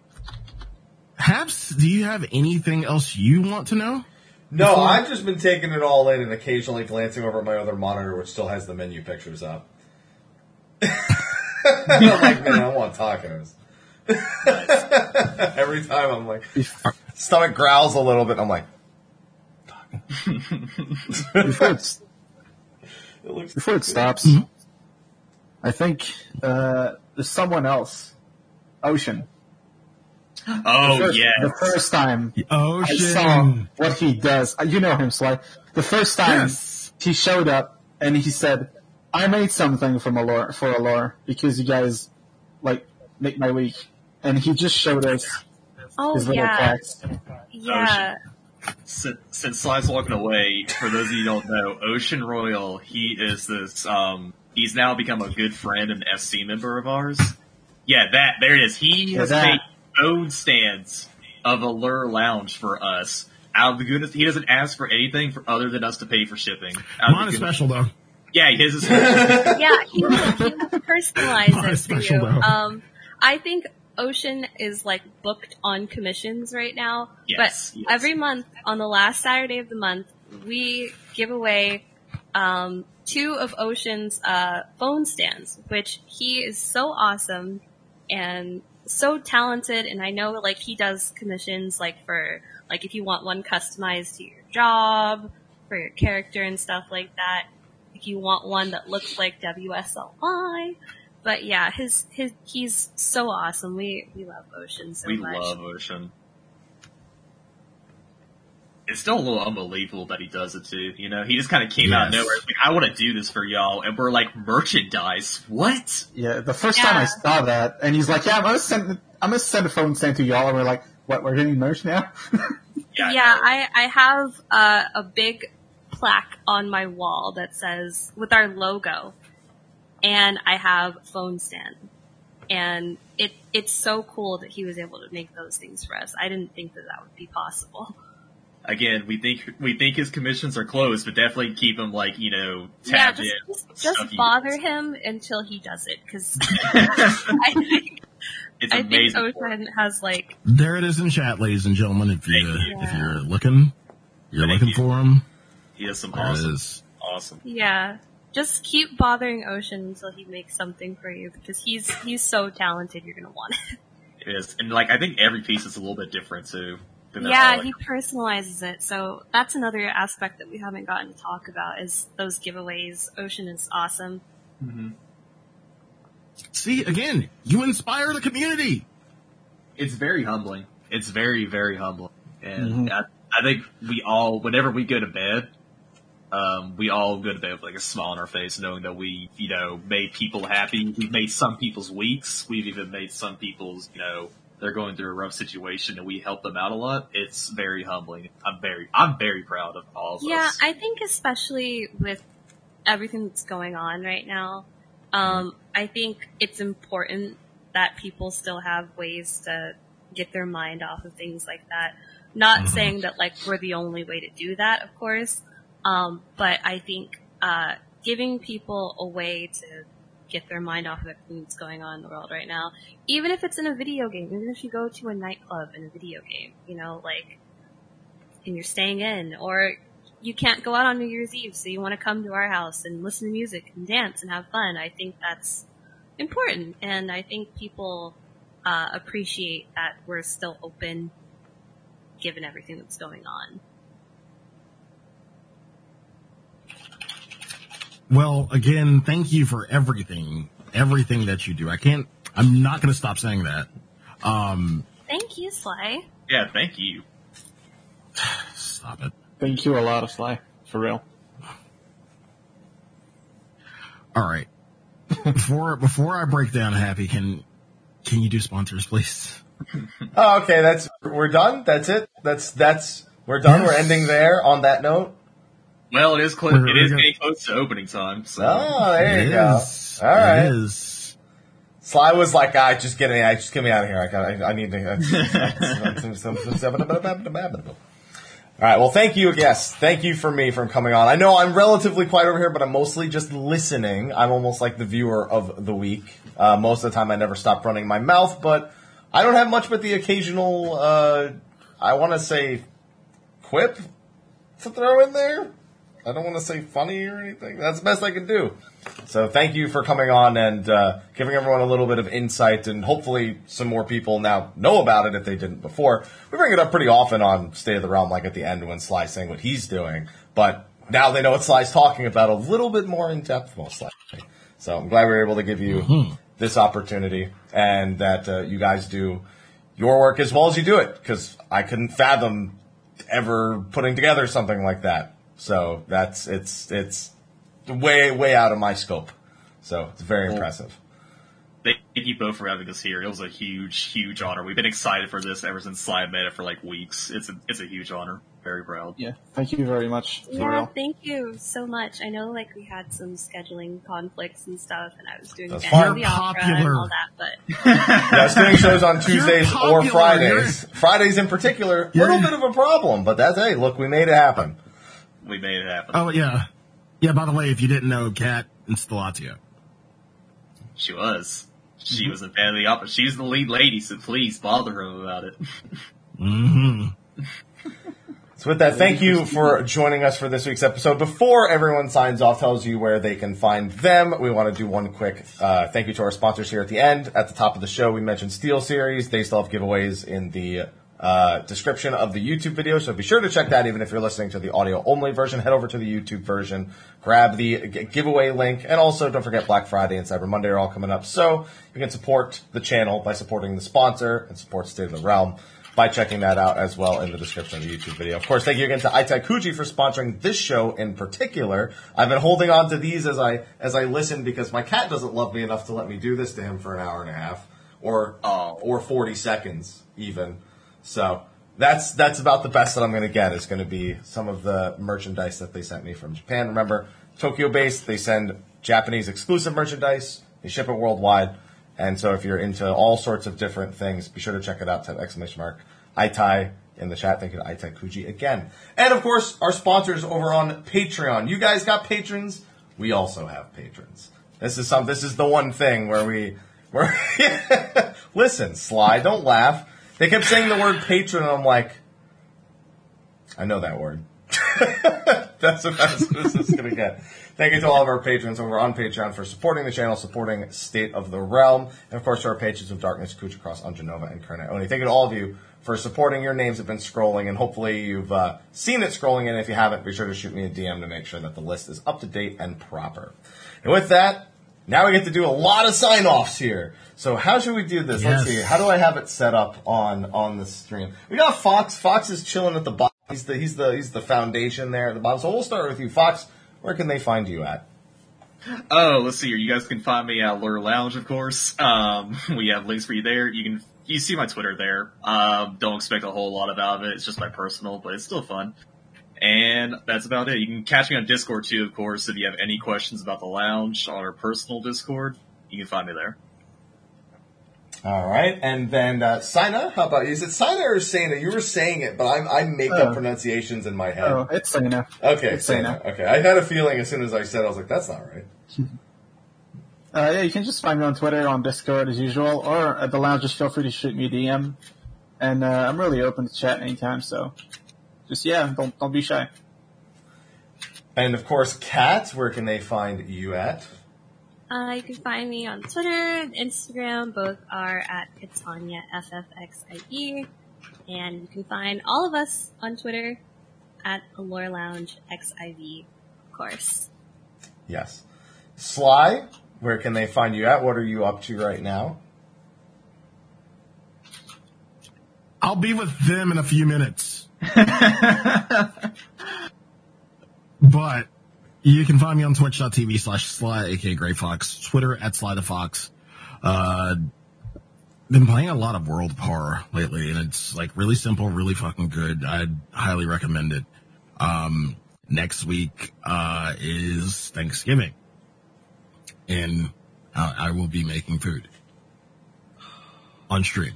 Haps, do you have anything else you want to know? No, I've just been taking it all in and occasionally glancing over at my other monitor, which still has the menu pictures up. I'm like, man, I want tacos. Every time I'm like, stomach growls a little bit. I'm like, Before it's it looks before it stops. I think uh, there's someone else, Ocean. Oh First- yeah. The first time Oh, I saw what he does, uh, you know him, Sly. The first time Yes. he showed up and he said, "I made something from Allure for Allure because you guys like make my week," and he just showed us Oh his little yeah. packs. Yeah. Since, since Sly's walking away, for those of you who don't know, Ocean Royal, he is this, um, he's now become a good friend and FC member of ours. Yeah, that, there it is. He Yeah, has that. made own stands of Allure Lounge for us. Out of the goodness, he doesn't ask for anything for, other than us to pay for shipping. Out of Mine the is special though. Yeah, his is yeah, he will, he will personalize Not it for special, you. though. Um, I think Ocean is like booked on commissions right now. Yes, but yes. every month on the last Saturday of the month, we give away um, two of Ocean's uh, phone stands, which he is so awesome and so talented. And I know like he does commissions like for like if you want one customized to your job for your character and stuff like that. If you want one that looks like WSLI. But yeah, his his he's so awesome. We we love Ocean so we much. love Ocean. It's still a little unbelievable that he does it too. You know, he just kind of came out of nowhere. Like, I want to do this for y'all, and we're like merchandise. What? Yeah, the first time I saw that, and he's like, "Yeah, I'm gonna send, I'm gonna send a phone stand to y'all," and we're like, "What? We're getting merch now?" Yeah, Yeah, I, I have uh, a big plaque on my wall that says with our logo, and I have phone stand, and it it's so cool that he was able to make those things for us. I didn't think that that would be possible. Again, we think we think his commissions are closed, but definitely keep him like you know yeah, just in. just, just bother uses. him until he does it because I think It's I think amazing. Ocean has like There it is in chat, ladies and gentlemen. If you, Thank you. if you're looking, you're Thank looking you. for him. He has some There awesome, is. awesome. yeah. Just keep bothering Ocean until he makes something for you because he's he's so talented. You're gonna want it. It is, and like I think every piece is a little bit different too. Yeah, all, like, he personalizes it. So that's another aspect that we haven't gotten to talk about is those giveaways. Ocean is awesome. See, again, you inspire the community. it's very humbling. It's very, very humbling. And Mhm. I, I think we all, whenever we go to bed, um, we all go to bed with like a smile on our face, knowing that we, you know, made people happy. We've made some people's weeks. We've even made some people's, you know, they're going through a rough situation and we help them out a lot. It's very humbling. I'm very, I'm very proud of all of Yeah, us. Yeah, I think especially with everything that's going on right now, um, I think it's important that people still have ways to get their mind off of things like that. Not Mhm. saying that like we're the only way to do that, of course, um, but I think uh, giving people a way to get their mind off of everything that's going on in the world right now, even if it's in a video game, even if you go to a nightclub in a video game, you know, like and you're staying in, or you can't go out on New Year's Eve, so you want to come to our house and listen to music and dance and have fun. I think that's important, and I think people uh, appreciate that we're still open, given everything that's going on. Well, again, thank you for everything, everything that you do. I can't, I'm not going to stop saying that. Um, Thank you, Sly. Yeah, thank you. stop it. Thank you a lot of Sly, for real. All right. before before I break down happy, can can you do sponsors, please? Oh, okay. That's we're done. That's it. That's that's we're done. We're ending there on that note. Well, it is close. We're- It we're is gonna- getting close to opening time. So Oh, there It you go. is. All right. It is. Sly was like, "I just get me, I just get me out of here. I got, I, I need to." All right. Well, thank you. Yes, thank you for me from coming on. I know I'm relatively quiet over here, but I'm mostly just listening. I'm almost like the viewer of the week. Uh, most of the time, I never stop running my mouth, but I don't have much but the occasional. Uh, I want to say quip to throw in there. I don't want to say funny or anything. That's the best I can do. So thank you for coming on and uh, giving everyone a little bit of insight, and hopefully some more people now know about it if they didn't before. We bring it up pretty often on State of the Realm, like at the end when Sly's saying what he's doing, but now they know what Sly's talking about a little bit more in depth, most likely. So I'm glad we were able to give you this opportunity and that uh, you guys do your work as well as you do it, because I couldn't fathom ever putting together something like that. So that's it's it's way way out of my scope. So it's very impressive. thank you both for having us here. It was a huge, huge honor. We've been excited for this ever since Sly made it for like weeks. It's a it's a huge honor. Very proud. Yeah, thank you very much, Yeah, real. thank you so much. I know, like, we had some scheduling conflicts and stuff, and I was doing That's Phantom fine. the You're Opera and popular. all that, but Yeah, I was doing shows on Tuesdays or. Fridays. Fridays in particular, You're- little bit of a problem, but that's hey, look, we made it happen. We made it happen. Oh yeah, yeah. By the way, if you didn't know, Kat and Instalatio. She was. She Mm-hmm. was a fan of the opera. She's the lead lady, so please bother him about it. mm-hmm. So with that, thank you for joining us for this week's episode. Before everyone signs off, tells you where they can find them, we want to do one quick uh, thank you to our sponsors here at the end. At the top of the show, we mentioned SteelSeries. They still have giveaways in the uh, description of the YouTube video, so be sure to check that. Even if you're listening to the audio only version, head over to the YouTube version, grab the g- giveaway link, and also don't forget Black Friday and Cyber Monday are all coming up. So you can support the channel by supporting the sponsor and support State of the Realm by checking that out as well in the description of the YouTube video. Of course, thank you again to Itai Kuji for sponsoring this show in particular. I've been holding on to these as I as I listen because my cat doesn't love me enough to let me do this to him for an hour and a half or Oh. or 40 seconds even. So that's that's about the best that I'm going to get. Is going to be some of the merchandise that they sent me from Japan. Remember, Tokyo based, they send Japanese exclusive merchandise. They ship it worldwide. And so if you're into all sorts of different things, be sure to check it out. Type exclamation mark Itai in the chat. Thank you to Itai Kuji again. And of course, our sponsors over on Patreon. You guys got patrons. We also have patrons. This is some. This is the one thing where we. Where listen, Sly, don't laugh. They kept saying the word patron, and I'm like, I know that word. That's what what this is going to get. Thank you to all of our patrons over on Patreon for supporting the channel, supporting State of the Realm, and of course to our patrons of Darkness, Kucha Cross, Anjanova, and Kerna Oni. Thank you to all of you for supporting. Your names have been scrolling, and hopefully you've uh, seen it scrolling. And if you haven't, be sure to shoot me a DM to make sure that the list is up to date and proper. And with that, now we get to do a lot of sign offs here. So how should we do this? Let's see. How do I have it set up on on the stream? We got Fox. Fox is chilling at the bottom. He's the he's the he's the foundation there at the bottom. So we'll start with you, Fox. Where can they find you at? Oh, let's see here. You guys can find me at Lure Lounge, of course. Um, we have links for you there. You can you see my Twitter there. Um, don't expect a whole lot out of it. It's just my personal, but it's still fun. And that's about it. You can catch me on Discord too, of course. If you have any questions about the lounge on our personal Discord, you can find me there. All right, and then uh, Sina. How about you? Is it Sina or Sina? You were saying it, but I, I make up Oh. pronunciations in my head. Oh, it's Sana. okay, it's Sina. Okay, I had a feeling as soon as I said, it, I was like, that's not right. Uh, yeah, you can just find me on Twitter, on Discord as usual, or at the lounge. Just feel free to shoot me a DM, and uh, I'm really open to chat anytime. So, just yeah, don't don't be shy. And of course, Kat, where can they find you at? Uh, you can find me on Twitter and Instagram. Both are at Katanya FFXIV. And you can find all of us on Twitter at Allure Lounge XIV, of course. Yes. Sly, where can they find you at? What are you up to right now? I'll be with them in a few minutes. but you can find me on twitch.tv slash sly, aka Gray Fox, Twitter at Sly the Fox. Uh, been playing a lot of World Horror lately, and it's like really simple, really fucking good. I'd highly recommend it. Um, next week uh, is Thanksgiving, and uh, I will be making food on stream.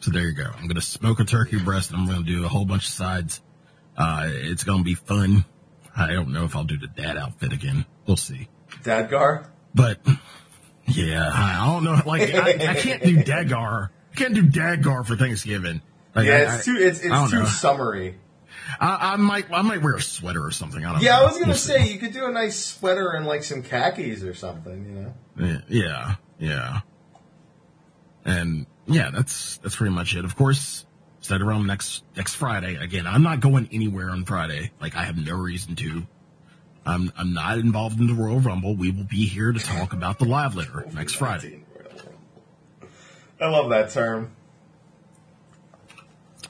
So there you go. I'm gonna smoke a turkey breast, I'm gonna do a whole bunch of sides. Uh, it's gonna be fun. I don't know if I'll do the dad outfit again. We'll see. Dadgar? But yeah, I don't know. Like I, I can't do Dagar. I can't do Dagar for Thanksgiving. Like, Yeah, I- it's too it's, it's too know. summery. I, I might I might wear a sweater or something. I don't Yeah, know. I was gonna We'll see. say you could do a nice sweater and like some khakis or something, you know. Yeah, yeah. And yeah, that's that's pretty much it. Of course, start around next next Friday. Again, I'm not going anywhere on Friday. Like I have no reason to. I'm I'm not involved in the Royal Rumble. We will be here to talk about the live letter next Friday. I love that term.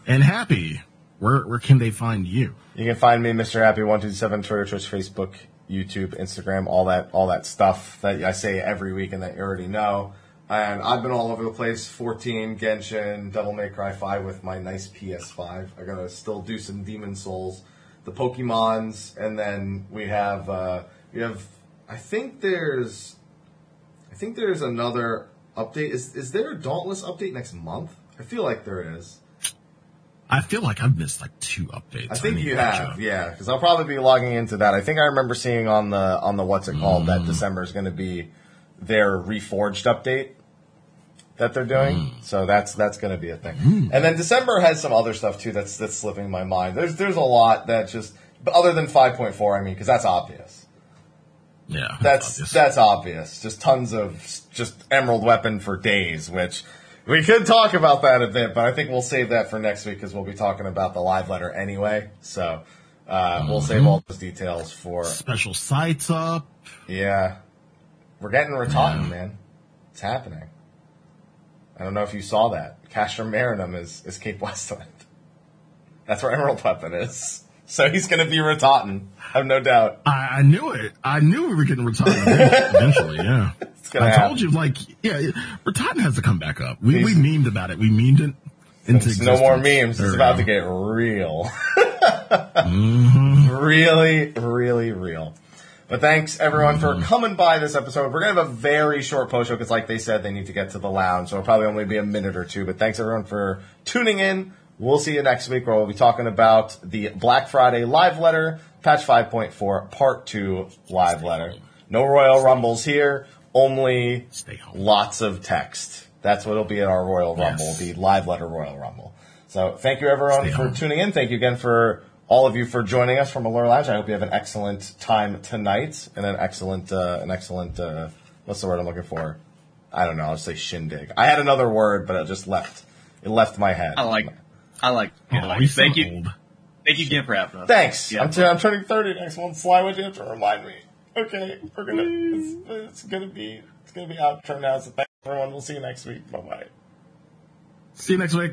And happy, where where can they find you? You can find me, Mr. Happy One Two Seven, Twitter, Twitch, Facebook, YouTube, Instagram, all that, all that stuff that I say every week and that you already know. And I've been all over the place. 14, Genshin, Devil May Cry 5 with my nice PS5. I gotta still do some Demon's Souls, the Pokemons, and then we have, uh, we have, I think there's, I think there's another update. Is, is there a Dauntless update next month? I feel like there is. I feel like I've missed like two updates. I think need you have, yeah, because I'll probably be logging into that. I think I remember seeing on the on the what's it called Mm. that December is going to be their reforged update that they're doing. Mm. So that's that's going to be a thing. And then December has some other stuff too that's that's slipping my mind. There's there's a lot that just but other than 5.4, I mean, because that's obvious. Yeah, That's obvious. that's obvious. Just tons of just emerald weapon for days, which we could talk about that a bit, but I think we'll save that for next week because we'll be talking about the live letter anyway. So uh, we'll save all those details for special sites up. yeah. We're getting Rhitahtyn, man. It's happening. I don't know if you saw that. Castrum Marinum is is Cape Westwind. That's where Emerald Weapon is. So he's going to be Rhitahtyn. I have no doubt. I, I knew it. I knew we were getting retired eventually. Yeah, I happen. told you. Like, yeah, Retired has to come back up. We we memed about it. We memed it into There's no more memes. There It's about go. to get real. Mm-hmm. Really, really real. But thanks everyone for coming by this episode. We're gonna have a very short post show because, like they said, they need to get to the lounge, so it'll probably only be a minute or two. But thanks everyone for tuning in. We'll see you next week where we'll be talking about the Black Friday live letter, patch 5.4, part two live letter. No Royal Rumbles here, only Stay home. lots of text. That's what it'll be at our Royal Rumble, Yes. the live letter Royal Rumble. So thank you everyone for tuning in. Thank you again for all of you for joining us from Allure Lounge. I hope you have an excellent time tonight and an excellent, uh, an excellent, uh, what's the word I'm looking for? I don't know. I'll say shindig. I had another word, but it just left. It left my head. I like, I like. Oh, I like- he's so thank you, old. thank you again for having us. Thanks. Yeah. I'm, t- I'm turning 30 next month. Sly, what do you have to remind me? Okay, we're gonna. It's, it's gonna be. It's gonna be outro now. So thanks everyone. We'll see you next week. Bye bye. See you next week.